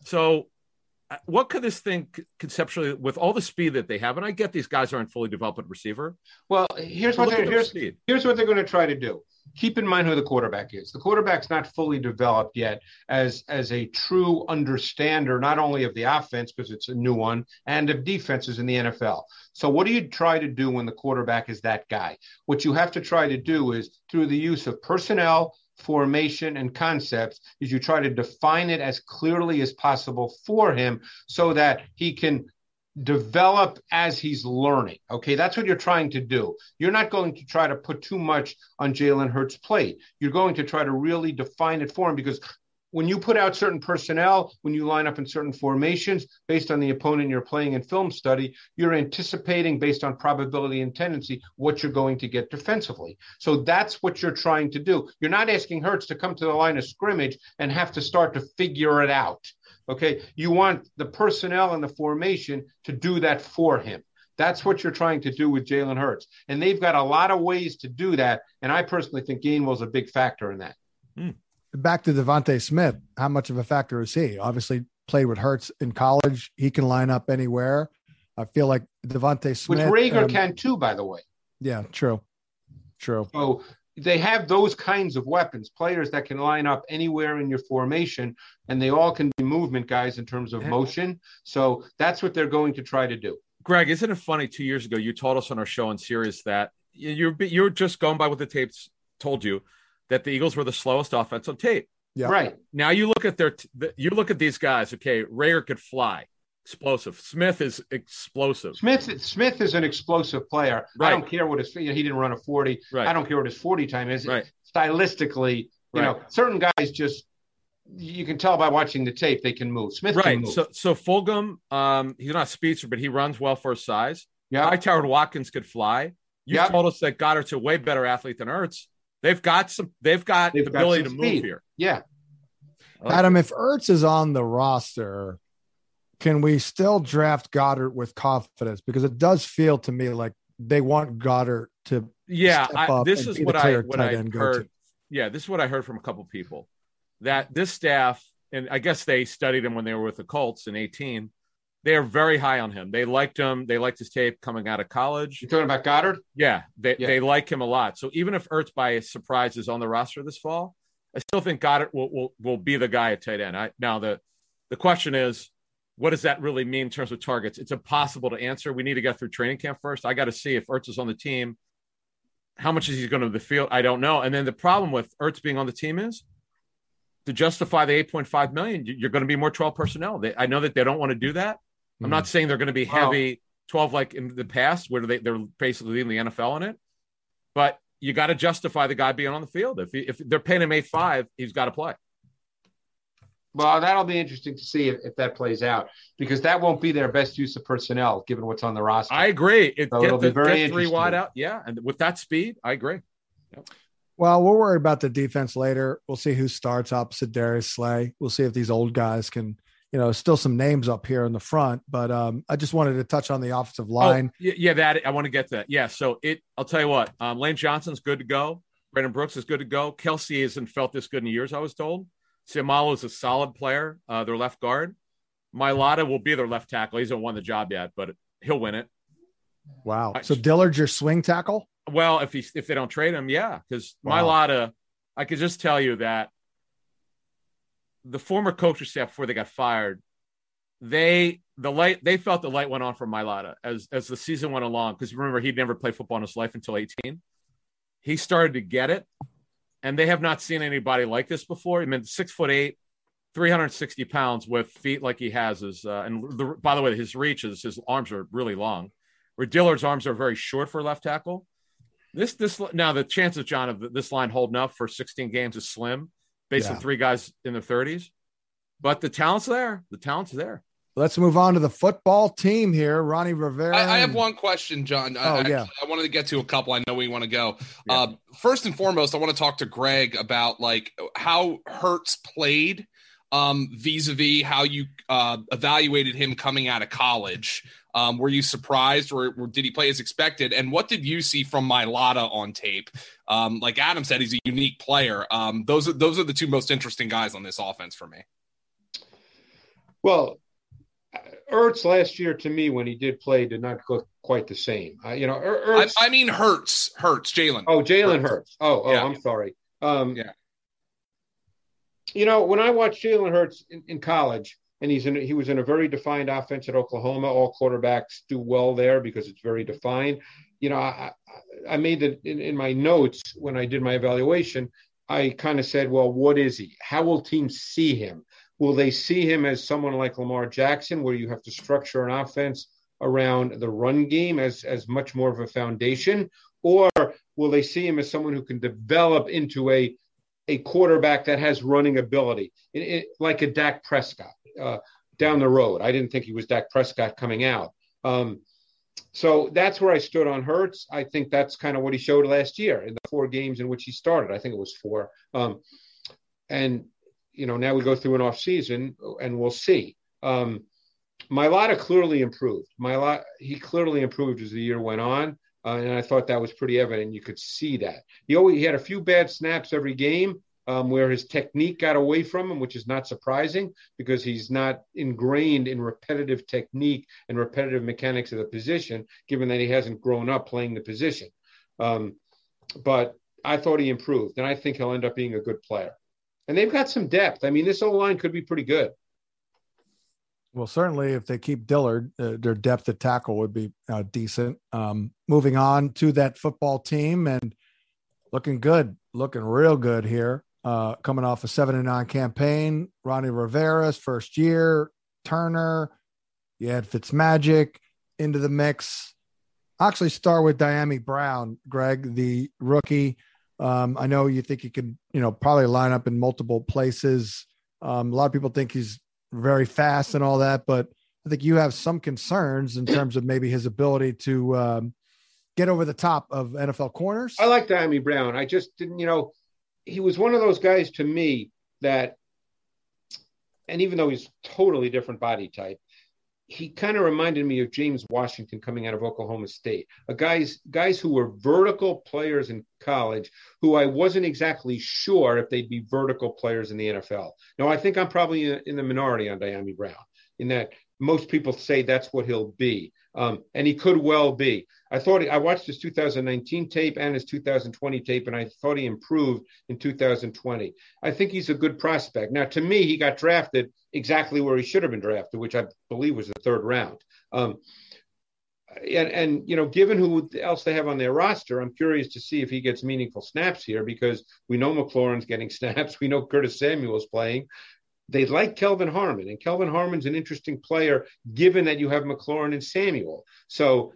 So, uh, what could this thing conceptually, with all the speed that they have, and I get these guys aren't fully developed at receiver. Well, here's what they're here's speed. here's what they're going to try to do. keep in mind who the quarterback is. The quarterback's not fully developed yet as as a true understander, not only of the offense because it's a new one, and of defenses in the NFL. So, what do you try to do when the quarterback is that guy? What you have to try to do is through the use of personnel formation and concepts is you try to define it as clearly as possible for him so that he can develop as he's learning. Okay, that's what you're trying to do. You're not going to try to put too much on Jalen Hurts' plate. You're going to try to really define it for him because when you put out certain personnel, when you line up in certain formations based on the opponent you're playing in film study, you're anticipating based on probability and tendency what you're going to get defensively. So that's what you're trying to do. You're not asking Hurts to come to the line of scrimmage and have to start to figure it out. Okay. You want the personnel and the formation to do that for him. That's what you're trying to do with Jalen Hurts. And they've got a lot of ways to do that. And I personally think Gainwell's a big factor in that. Hmm. Back to DeVonta Smith. How much of a factor is he? Obviously, played with Hurts in college. He can line up anywhere. I feel like DeVonta Smith. Which Reagor um, can too, by the way. Yeah, true. True. So they have those kinds of weapons, players that can line up anywhere in your formation, and they all can be movement guys in terms of motion. So that's what they're going to try to do. Greg, isn't it funny? Two years ago, you taught us on our show in Sirius that you're you're just going by what the tapes told you that the Eagles were the slowest offense on tape. Yeah. Right. Now you look at their you look at these guys. Okay, Reagor could fly explosive. Smith is explosive. Smith Smith is an explosive player. Right. I don't care what his he didn't run a 40. Right. I don't care what his 40 time is. Right. Stylistically, you right. know, certain guys just you can tell by watching the tape they can move. Smith right. Move. So so Fulgham, um, he's not a speedster, but he runs well for his size. Yeah. High Towered Watkins could fly. You yep. told us that Goedert's a way better athlete than Ertz. They've got some. They've got they've the ability to speed. move here. Yeah. Adam, if Ertz is on the roster, can we still draft Goedert with confidence? Because it does feel to me like they want Goedert to. Yeah, I, this is what I what I heard. Yeah, this is what I heard from a couple people that this staff and I guess they studied him when they were with the Colts in eighteen. They are very high on him. They liked him. They liked his tape coming out of college. You're talking about Goedert? Yeah, they, yeah. they like him a lot. So even if Ertz by surprise is on the roster this fall, I still think Goedert will will, will be the guy at tight end. I, now the the question is, what does that really mean in terms of targets? It's impossible to answer. We need to get through training camp first. I got to see if Ertz is on the team. How much is he going to the field? I don't know. And then the problem with Ertz being on the team is to justify the 8.5 million, you're going to be more 12 personnel. They, I know that they don't want to do that. I'm not hmm. saying they're going to be heavy 12 like in the past where they, they're basically leaving the NFL in it, but you got to justify the guy being on the field. If, he, if they're paying him a five, he's got to play. Well, that'll be interesting to see if, if, that plays out because that won't be their best use of personnel given what's on the roster. I agree. It, so get, the, get three wide out. Yeah. And with that speed, I agree. Yep. Well, we'll worry about the defense later. We'll see who starts opposite Darius Slay. We'll see if these old guys can, you know, still some names up here in the front. But um, I just wanted to touch on the offensive oh, line. Oh, yeah, that I want to get that. Yeah. So it, I'll tell you what, um, Lane Johnson's good to go. Brandon Brooks is good to go. Kelce hasn't felt this good in years, I was told. Seumalo is a solid player, uh, their left guard. Mailata will be their left tackle. He hasn't won the job yet, but he'll win it. Wow. So Dillard's your swing tackle? Well, if he if they don't trade him, yeah, because wow. I could just tell you that the former coaching staff before they got fired, they the light they felt the light went on for Mailata as as the season went along. Because remember, he'd never played football in his life until 18. He started to get it and they have not seen anybody like this before. I mean, six foot eight, 360 pounds with feet like he has is, uh, and the, by the way, his reach is his arms are really long. Where Dillard's arms are very short for left tackle. This this now the chances, John, of this line holding up for 16 games is slim, based yeah. on three guys in their 30s. But the talent's there. The talent's there. Let's move on to the football team here. Ronnie Rivera. I, I have one question, John. Oh, I, yeah. I, wanted to get to a couple. I know we want to go. Yeah. Uh, first and foremost, I want to talk to Greg about like how Hurts played um, vis-a-vis how you uh, evaluated him coming out of college. Um, were you surprised, or, or, did he play as expected? And what did you see from Mailata on tape? Um, like Adam said, he's a unique player. Um, those are those are the two most interesting guys on this offense for me. Well, Ertz last year to me when he did play did not look quite the same. Uh, you know, er- Ertz. I, I mean, Hurts, Hurts, Jalen. oh, Jalen Hurts. Oh, oh, Yeah. I'm sorry. Um, Yeah. You know, when I watched Jalen Hurts in, in college, and he's in, he was in a very defined offense at Oklahoma. All quarterbacks do well there because it's very defined. You know, I, I, made it in, in my notes when I did my evaluation. I kind of said, well, what is he? How will teams see him? Will they see him as someone like Lamar Jackson, where you have to structure an offense around the run game as, as much more of a foundation? Or will they see him as someone who can develop into a, a quarterback that has running ability, it, it, like a Dak Prescott uh, down the road? I didn't think he was Dak Prescott coming out. Um, so that's where I stood on Hurts. I think that's kind of what he showed last year in the four games in which he started. I think it was four. Um, and you know, now we go through an off season and we'll see. Um, clearly improved. Mailata, he clearly improved as the year went on. Uh, and I thought that was pretty evident. You could see that. He always he had a few bad snaps every game um, where his technique got away from him, which is not surprising because he's not ingrained in repetitive technique and repetitive mechanics of the position, given that he hasn't grown up playing the position. Um, but I thought he improved, and I think he'll end up being a good player. And they've got some depth. I mean, this whole line could be pretty good. Well, certainly, if they keep Dillard, uh, their depth at tackle would be uh, decent. Um, moving on to that football team and looking good, looking real good here. Uh, coming off a seven and nine campaign, Ronnie Rivera's first year, Turner, you had Fitzmagic into the mix. Actually, start with Dyami Brown, Greg, the rookie. Um, I know you think he could, you know, probably line up in multiple places. Um, a lot of people think he's very fast and all that, but I think you have some concerns in terms of maybe his ability to um, get over the top of NFL corners. I like Dyami Brown. I just didn't, you know, he was one of those guys to me that, and even though he's totally different body type, he kind of reminded me of James Washington coming out of Oklahoma State. A guys guys who were vertical players in college who I wasn't exactly sure if they'd be vertical players in the NFL. Now I think I'm probably in the minority on Dyami Brown in that most people say that's what he'll be. Um, and he could well be. I thought I watched his 2019 tape and his 2020 tape, and I thought he improved in 2020. I think he's a good prospect. Now, to me, he got drafted exactly where he should have been drafted, which I believe was the third round. Um, and, and you know, given who else they have on their roster, I'm curious to see if he gets meaningful snaps here because we know McLaurin's getting snaps. We know Curtis Samuel's playing they like Kelvin Harmon, and Kelvin Harmon's an interesting player given that you have McLaurin and Samuel. So,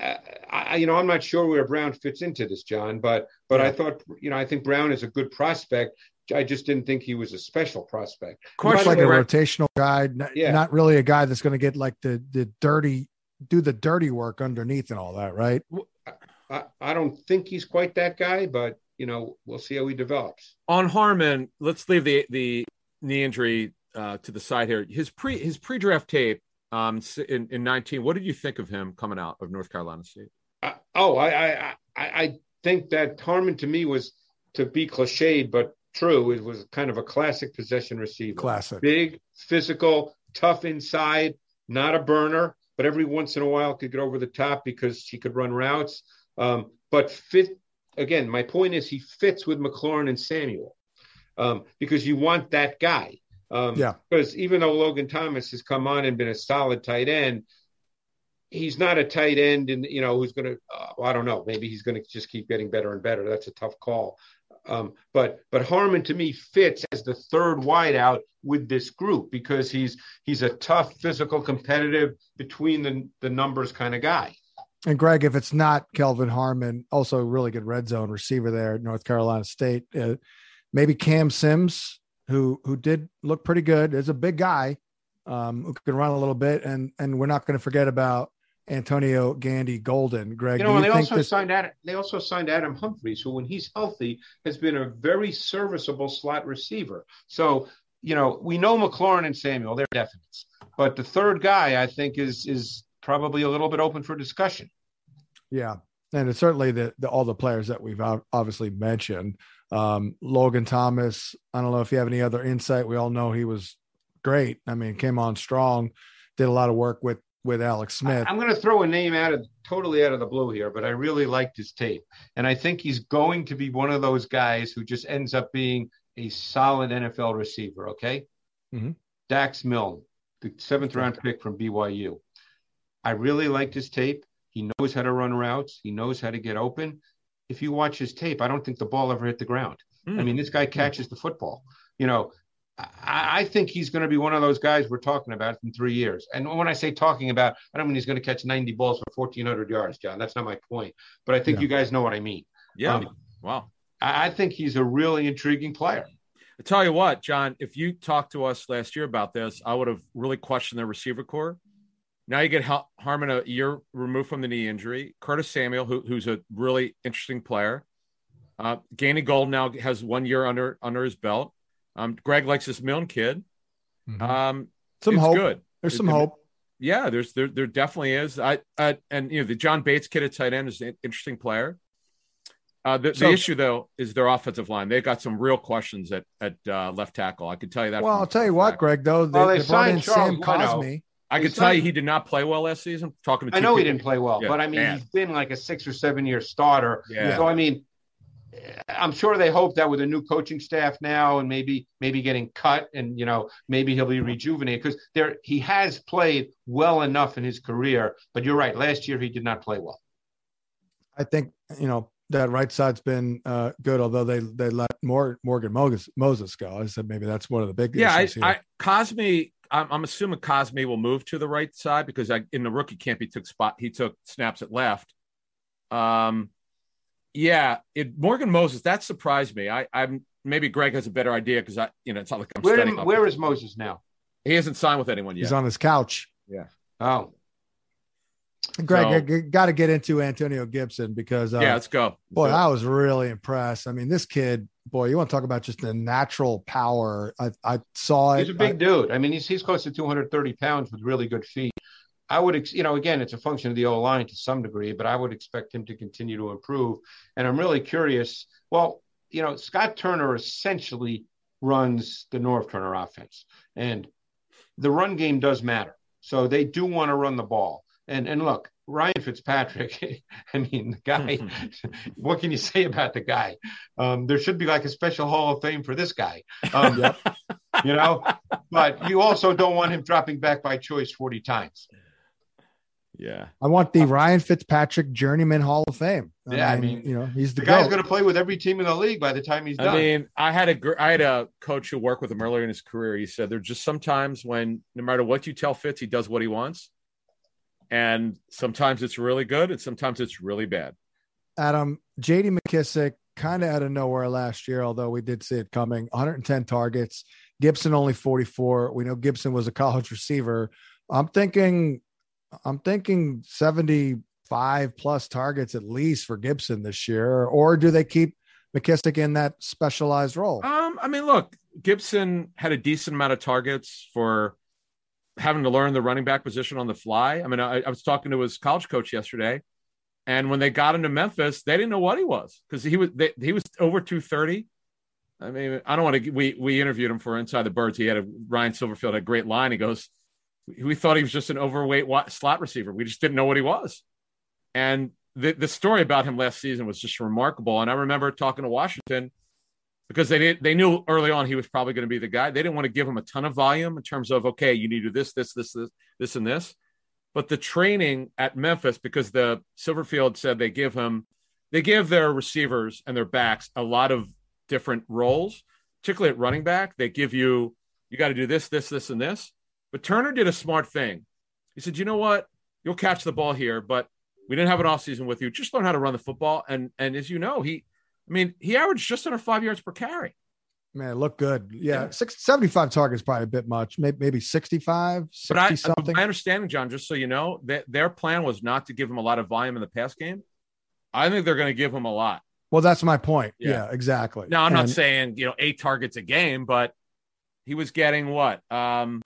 uh, I, you know, I'm not sure where Brown fits into this, John, but but yeah. I thought, you know, I think Brown is a good prospect. I just didn't think he was a special prospect. Much like a rotational guy, not, yeah. not really a guy that's going to get like the the dirty, do the dirty work underneath and all that, right? I, I don't think he's quite that guy, but you know, we'll see how he develops. On Harmon, let's leave the the knee injury uh, to the side here. His pre his pre draft tape um, in, in 19. What did you think of him coming out of North Carolina State? Uh, oh, I, I I think that Harmon to me was to be cliched but true. It was kind of a classic possession receiver. Classic, big, physical, tough inside, not a burner, but every once in a while could get over the top because he could run routes. Um, but fit again. My point is he fits with McLaurin and Samuel um, because you want that guy. Um, yeah. Because even though Logan Thomas has come on and been a solid tight end, he's not a tight end, and you know who's going to. Uh, well, I don't know. Maybe he's going to just keep getting better and better. That's a tough call. Um, but but Harmon to me fits as the third wideout with this group because he's he's a tough, physical, competitive, between the the numbers kind of guy. And Greg, if it's not Kelvin Harmon, also really good red zone receiver there at North Carolina State. Uh, maybe Cam Sims, who who did look pretty good. Is a big guy um, who can run a little bit, and and we're not going to forget about Antonio Gandy Golden. Greg, you know, you they also this... signed Adam, they also signed Adam Humphries, who when he's healthy has been a very serviceable slot receiver. So you know, we know McLaurin and Samuel, they're definites, but the third guy I think is is probably a little bit open for discussion. Yeah, and it's certainly the, the all the players that we've obviously mentioned. Um, Logan Thomas, I don't know if you have any other insight. We all know he was great. I mean, came on strong. did a lot of work with with Alex Smith. I, am going to throw a name out of totally out of the blue here, but I really liked his tape, and I think he's going to be one of those guys who just ends up being a solid NFL receiver. Okay, mm-hmm. Dax Milne, the seventh round pick from BYU. I really liked his tape. He knows how to run routes. He knows how to get open. If you watch his tape, I don't think the ball ever hit the ground. Mm. I mean, this guy catches the football. You know, I, I think he's going to be one of those guys we're talking about in three years. And when I say talking about, I don't mean he's going to catch 90 balls for 1,400 yards, John. That's not my point. But I think yeah. you guys know what I mean. Yeah. Um, wow. I, I think he's a really intriguing player. I tell you what, John, if you talked to us last year about this, I would have really questioned the receiver core. Now you get Harmon a year removed from the knee injury. Curtis Samuel, who, who's a really interesting player. Uh, Gandy-Golden now has one year under under his belt. Um, Greg likes this Milne kid. Mm-hmm. Um, some hope. Good. There's some hope. Yeah, there's there there definitely is. I, I and you know the John Bates kid at tight end is an interesting player. Uh, the, so, the, issue though is their offensive line. They've got some real questions at at uh, left tackle. I can tell you that. Well, I'll tell you what, Greg. Though they, well, they, they brought in Charles Sam Cosmi. I can tell you he did not play well last season. Talking to I know people. he didn't play well, yeah, but I mean man. he's been like a six or seven year starter. Yeah. So I mean, I'm sure they hope that with a new coaching staff now and maybe maybe getting cut and you know maybe he'll be rejuvenated because there he has played well enough in his career. But you're right, last year he did not play well. I think you know that right side's been uh, good, although they they let more Morgan Moses, Moses go. I said maybe that's one of the big yeah. I, I Cosmi, I'm, I'm, assuming Cosmi will move to the right side because I, in the rookie camp he took spot he took snaps at left. Um, yeah, it, Morgan Moses that surprised me. I, I'm maybe Greg has a better idea because I, you know, it's not like I'm. Where, where is Moses now? He hasn't signed with anyone yet. He's on his couch. Yeah. Oh. Greg, so, got to get into Antonio Gibson because uh, yeah, let's go. Let's boy, go. I was really impressed. I mean, this kid, boy, you want to talk about just the natural power. I, I saw it. He's a big I, dude. I mean, he's he's close to 230 pounds with really good feet. I would, you know, again, it's a function of the O line to some degree, but I would expect him to continue to improve. And I'm really curious. Well, you know, Scott Turner essentially runs the Norv Turner offense, and the run game does matter. So they do want to run the ball. And and look, Ryan Fitzpatrick. I mean, the guy. what can you say about the guy? Um, there should be like a special Hall of Fame for this guy. Um, yep. You know, but you also don't want him dropping back by choice forty times. Yeah. I want the Ryan Fitzpatrick Journeyman Hall of Fame. I yeah, mean, I mean, you know, he's the, the guy's going to play with every team in the league by the time he's done. I mean, I had a I had a coach who worked with him earlier in his career. He said there's just sometimes when no matter what you tell Fitz, he does what he wants, and sometimes it's really good, and sometimes it's really bad. Adam, J.D. McKissic, kind of out of nowhere last year, although we did see it coming. 110 targets. Gibson only 44. We know Gibson was a college receiver. I'm thinking I'm thinking 75 plus targets at least for Gibson this year, or do they keep McKissic in that specialized role? Um, I mean, look, Gibson had a decent amount of targets for having to learn the running back position on the fly. I mean, I, I was talking to his college coach yesterday, and when they got into Memphis, they didn't know what he was because he was they, he was over 230. I mean, I don't want to. We we interviewed him for Inside the Birds. He had a Ryan Silverfield had a great line. He goes, we thought he was just an overweight slot receiver. We just didn't know what he was. And the, the story about him last season was just remarkable. And I remember talking to Washington because they didn't, they knew early on he was probably going to be the guy. They didn't want to give him a ton of volume in terms of okay, you need to do this, this, this, this, this, and this. But the training at Memphis, because the Silverfield said they give him, they give their receivers and their backs a lot of different roles, particularly at running back. They give you, you got to do this, this, this, and this. But Turner did a smart thing. He said, you know what? You'll catch the ball here, but we didn't have an offseason with you. Just learn how to run the football. And and as you know, he I mean, he averaged just under five yards per carry. Man, look good. Yeah, yeah. Six, 75 targets probably a bit much. Maybe, maybe 65, 60 but I, something. My understanding, John, just so you know, that their plan was not to give him a lot of volume in the pass game. I think they're going to give him a lot. Well, that's my point. Yeah, yeah exactly. Now, I'm and, not saying, you know, eight targets a game, but he was getting what? Um,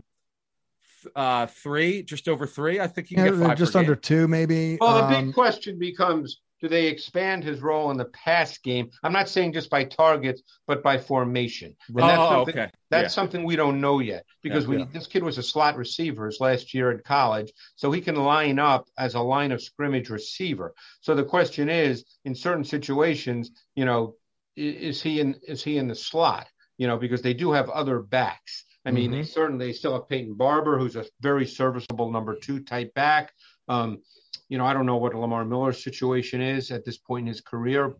uh, three, just over three. I think you can yeah, get five. Just under game. two, maybe. Well, the um, big question becomes do they expand his role in the pass game? I'm not saying just by targets, but by formation. And that's Oh, something, okay. that's Yeah. something we don't know yet because Yeah, we yeah. this kid was a slot receiver his last year in college, so he can line up as a line of scrimmage receiver. So the question is, in certain situations, you know, is he in is he in the slot? You know, because they do have other backs. I mean, they certainly they still have Peyton Barber, who's a very serviceable number two type back. Um, you know, I don't know what Lamar Miller's situation is at this point in his career.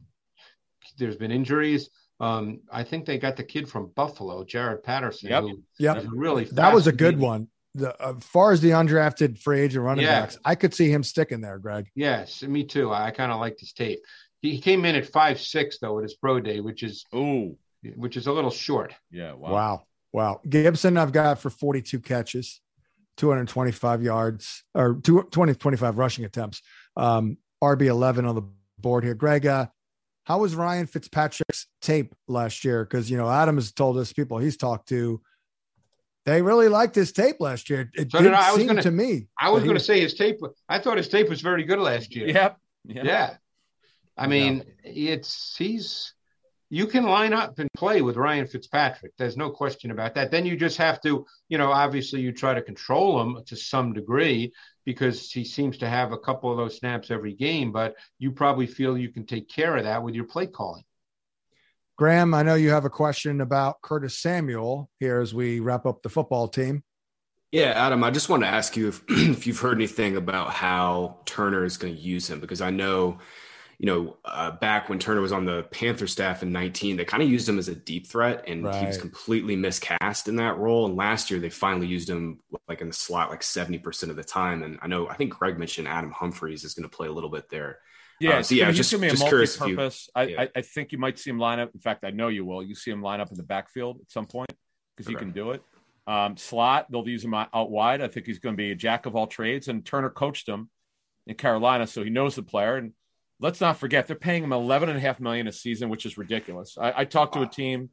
There's been injuries. Um, I think they got the kid from Buffalo, Jaret Patterson. Yep. Yep. really That was a good one. The, uh, as far as the undrafted free agent running Yeah. backs, I could see him sticking there, Greg. Yes, me too. I kind of liked his tape. He, he came in at five six though at his pro day, which is Ooh, which is a little short. yeah. Wow. Wow. wow. Gibson, I've got for 42 catches, 225 yards, or two, 20, 25 rushing attempts. Um, RB 11 on the board here. Greg, uh, how was Ryan Fitzpatrick's tape last year? Because, you know, Adam has told us people he's talked to, they really liked his tape last year. It So did did I. I was seem gonna- to me. I was going to say his tape. I thought his tape was very good last year. Yep. Yeah. I mean, it's he's you can line up and play with Ryan Fitzpatrick. There's no question about that. Then you just have to, you know, obviously you try to control him to some degree because he seems to have a couple of those snaps every game, but you probably feel you can take care of that with your play calling. Graham, I know you have a question about Curtis Samuel here as we wrap up the football team. Yeah, Adam, I just want to ask you if, if you've heard anything about how Turner is going to use him because I know, you know, uh, back when Turner was on the Panther staff in 19, they kind of used him as a deep threat and he was completely miscast in that role. And last year they finally used him like in the slot like 70% of the time. And I know, I think Greg mentioned Adam Humphries is going to play a little bit there. Yeah, Uh, so yeah, he's just- gonna be a just curious if you- I, yeah. I, I think you might see him line up. In fact, I know you will. You see him line up in the backfield at some point because he can do it. Um, slot, they'll use him out out wide. I think he's going to be a jack of all trades. And Turner coached him in Carolina, so he knows the player. And let's not forget, they're paying him eleven and a half million a season, which is ridiculous. I, I talked to a team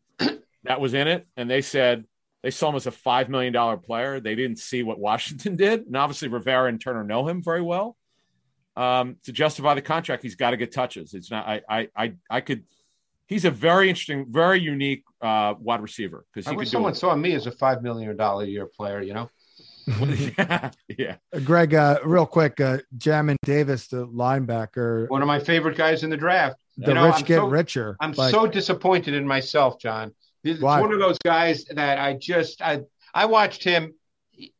that was in it, and they said they saw him as a five million dollar player. They didn't see what Washington did, and obviously Rivera and Turner know him very well. Um, to justify the contract, he's got to get touches. It's not. I. I. I. I could. He's a very interesting, very unique uh, wide receiver because I wish someone saw me as a five million dollar a year player, you know. Yeah, yeah. Uh, Greg, uh, real quick, uh, Jamin Davis, the linebacker, One of my favorite guys in the draft. the You know, rich I'm get so- richer. I'm Like, so disappointed in myself, John. It's Why? one of those guys that I just I I watched him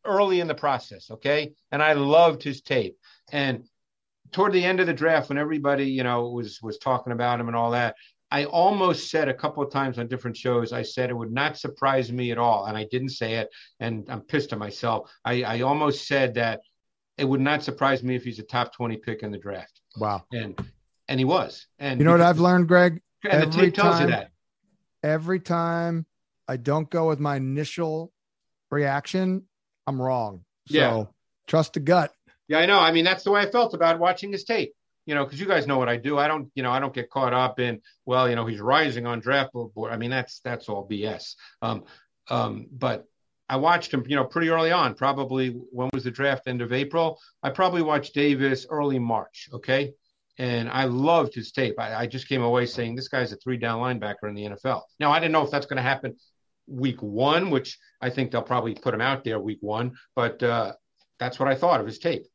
early in the process, okay, and I loved his tape. And toward the end of the draft, when everybody you know was was talking about him and all that, I almost said a couple of times on different shows, I said it would not surprise me at all, and I didn't say it, and I'm pissed at myself. I, I almost said that it would not surprise me if he's a top twenty pick in the draft, wow. and and he was. And You know what I've learned, Greg? And the every tape tells you time- that. Every time I don't go with my initial reaction, I'm wrong. So Yeah. trust the gut. Yeah, I know. I mean, that's the way I felt about watching his tape. You know, because you guys know what I do. I don't, you know, I don't get caught up in, well, you know, he's rising on draft board. I mean, that's that's all BS. Um, um, but I watched him, you know, pretty early on. Probably when was the draft? End of April. I probably watched Davis early March. Okay, and I loved his tape. I, I just came away saying this guy's a three down linebacker in the NFL. Now I didn't know if that's going to happen week one, which I think they'll probably put him out there week one. But uh, that's what I thought of his tape.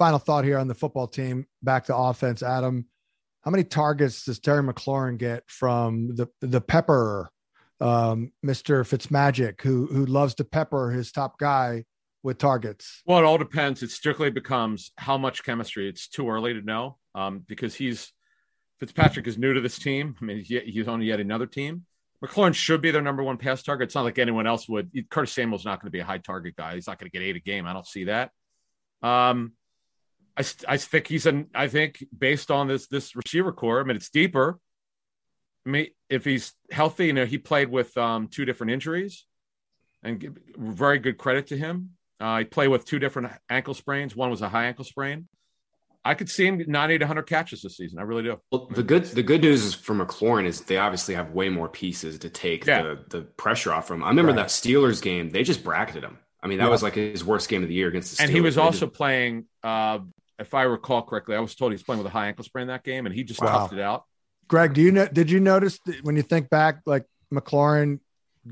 Final thought here on the football team. Back to offense, Adam. How many targets does Terry McLaurin get from the the pepper, um, Mr. Fitzmagic, who who loves to pepper his top guy with targets? Well, it all depends. It strictly becomes how much chemistry. It's too early to know um, because he's Fitzpatrick is new to this team. I mean, he's, he's on yet another team. McLaurin should be their number one pass target. It's not like anyone else would. Curtis Samuel's not going to be a high target guy. He's not going to get eight a game. I don't see that. Um, I, I think he's an. I think based on this this receiver core, I mean, it's deeper. I mean, if he's healthy, you know, he played with um, two different injuries, and give, very good credit to him. Uh, he played with two different ankle sprains. One was a high ankle sprain. I could see him 90 to 100 catches this season. I really do. Well, the good the good news is for McLaurin is they obviously have way more pieces to take Yeah. the, the pressure off from. I remember Right. that Steelers game; they just bracketed him. I mean, that Yeah. was like his worst game of the year against the Steelers. And he was also just- playing uh, if I recall correctly, I was told he's playing with a high ankle sprain that game, and he just Wow. toughed it out. Greg, do you know? Did you notice that when you think back, like McLaurin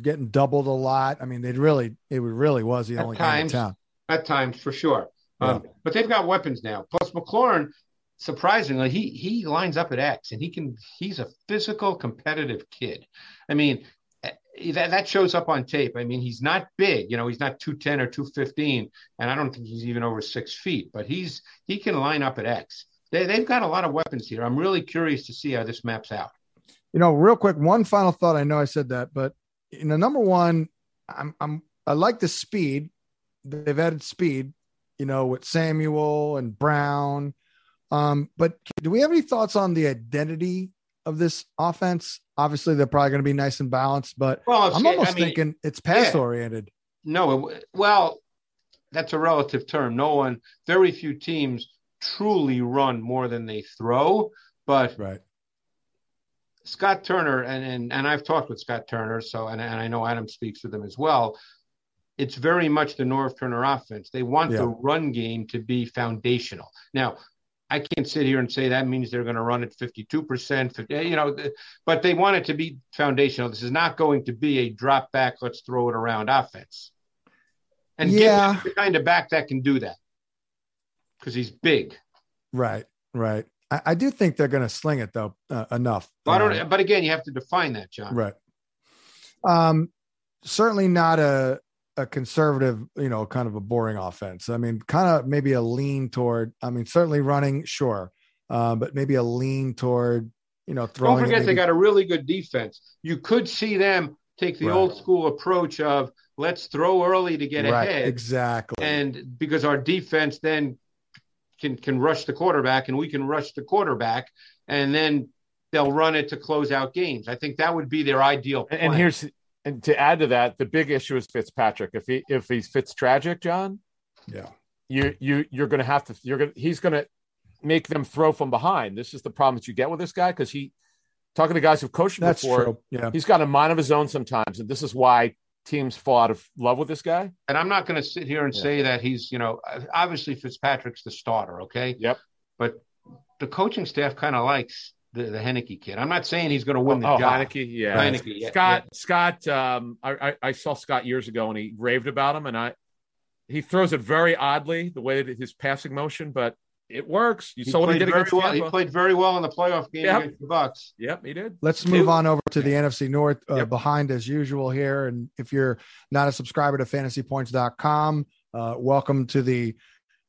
getting doubled a lot? I mean, they really, it really was the At only guy in town. at times for sure. Um, but they've got weapons now. Plus McLaurin, surprisingly, he he lines up at X and he can he's a physical, competitive kid. I mean, that, that shows up on tape. I mean, he's not big, you know, he's not 210 or 215, and I don't think he's even over six feet, but he's he can line up at X. They, they've got a lot of weapons here. I'm really curious to see how this maps out. You know, real quick, one final thought. I know I said that, but you know, number one, I'm I'm I like the speed. They've added speed, you know, with Samuel and Brown. Um, but do we have any thoughts on the identity of this offense? Obviously, they're probably going to be nice and balanced, but Well, I'm almost I mean, thinking it's pass oriented. No, it, well, that's a relative term. No one, very few teams truly run more than they throw. But Right. Scott Turner, and and, and I've talked with Scott Turner, so and, and I know Adam speaks with them as well. It's very much the Norv Turner offense. They want Yeah. the run game to be foundational. Now, I can't sit here and say that means they're going to run at 52%, you know, but they want it to be foundational. This is not going to be a drop back, let's throw it around offense. And Yeah. the kind of back that can do that because he's big. Right. Right. I, I do think they're going to sling it though uh, enough. But, I don't, but again, you have to define that, John. Right. Um, certainly not a a conservative, you know, kind of a boring offense. I mean, kind of maybe a lean toward. I mean, certainly running, sure, uh, but maybe a lean toward, you know, throwing. Don't it forget they got a really good defense. You could see them take the Right. old school approach of let's throw early to get right, ahead, exactly. and because our defense then can can rush the quarterback, and we can rush the quarterback, and then they'll run it to close out games. I think that would be their ideal. And, and here's and to add to that, the big issue is Fitzpatrick. If he if he's Fitz tragic, John, yeah, you you you're going to have to you're going to he's going to make them throw from behind. This is the problem that you get with this guy because he talking to guys who've coached him that's before. true. Yeah, He's got a mind of his own sometimes, and this is why teams fall out of love with this guy. and I'm not going to sit here and Yeah. say that he's you know obviously Fitzpatrick's the starter, okay? Yep. But the coaching staff kind of likes the the Heinicke kid. I'm not saying he's going to win the oh, job. Heinicke, yeah. Heinicke, yeah, Scott, Scott. Um, I, I I saw Scott years ago, and he raved about him, and I he throws it very oddly the way that his passing motion, but it works. You He saw what he played did very against well. He played very well in the playoff game Yep. against the Bucks. Yep, he did. Let's move on over to the NFC North uh, Yep. behind as usual here. And if you're not a subscriber to fantasypoints.com, uh, welcome to the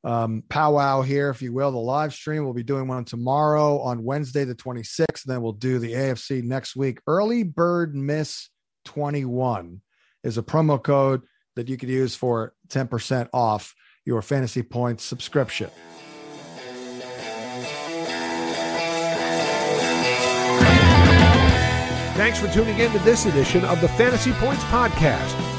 um, powwow here, if you will. The live stream, we'll be doing one tomorrow on Wednesday, the 26th. Then we'll do the AFC next week. Early Bird Miss 21 is a promo code that you could use for 10% off your fantasy points subscription. Thanks for tuning in to this edition of the Fantasy Points Podcast.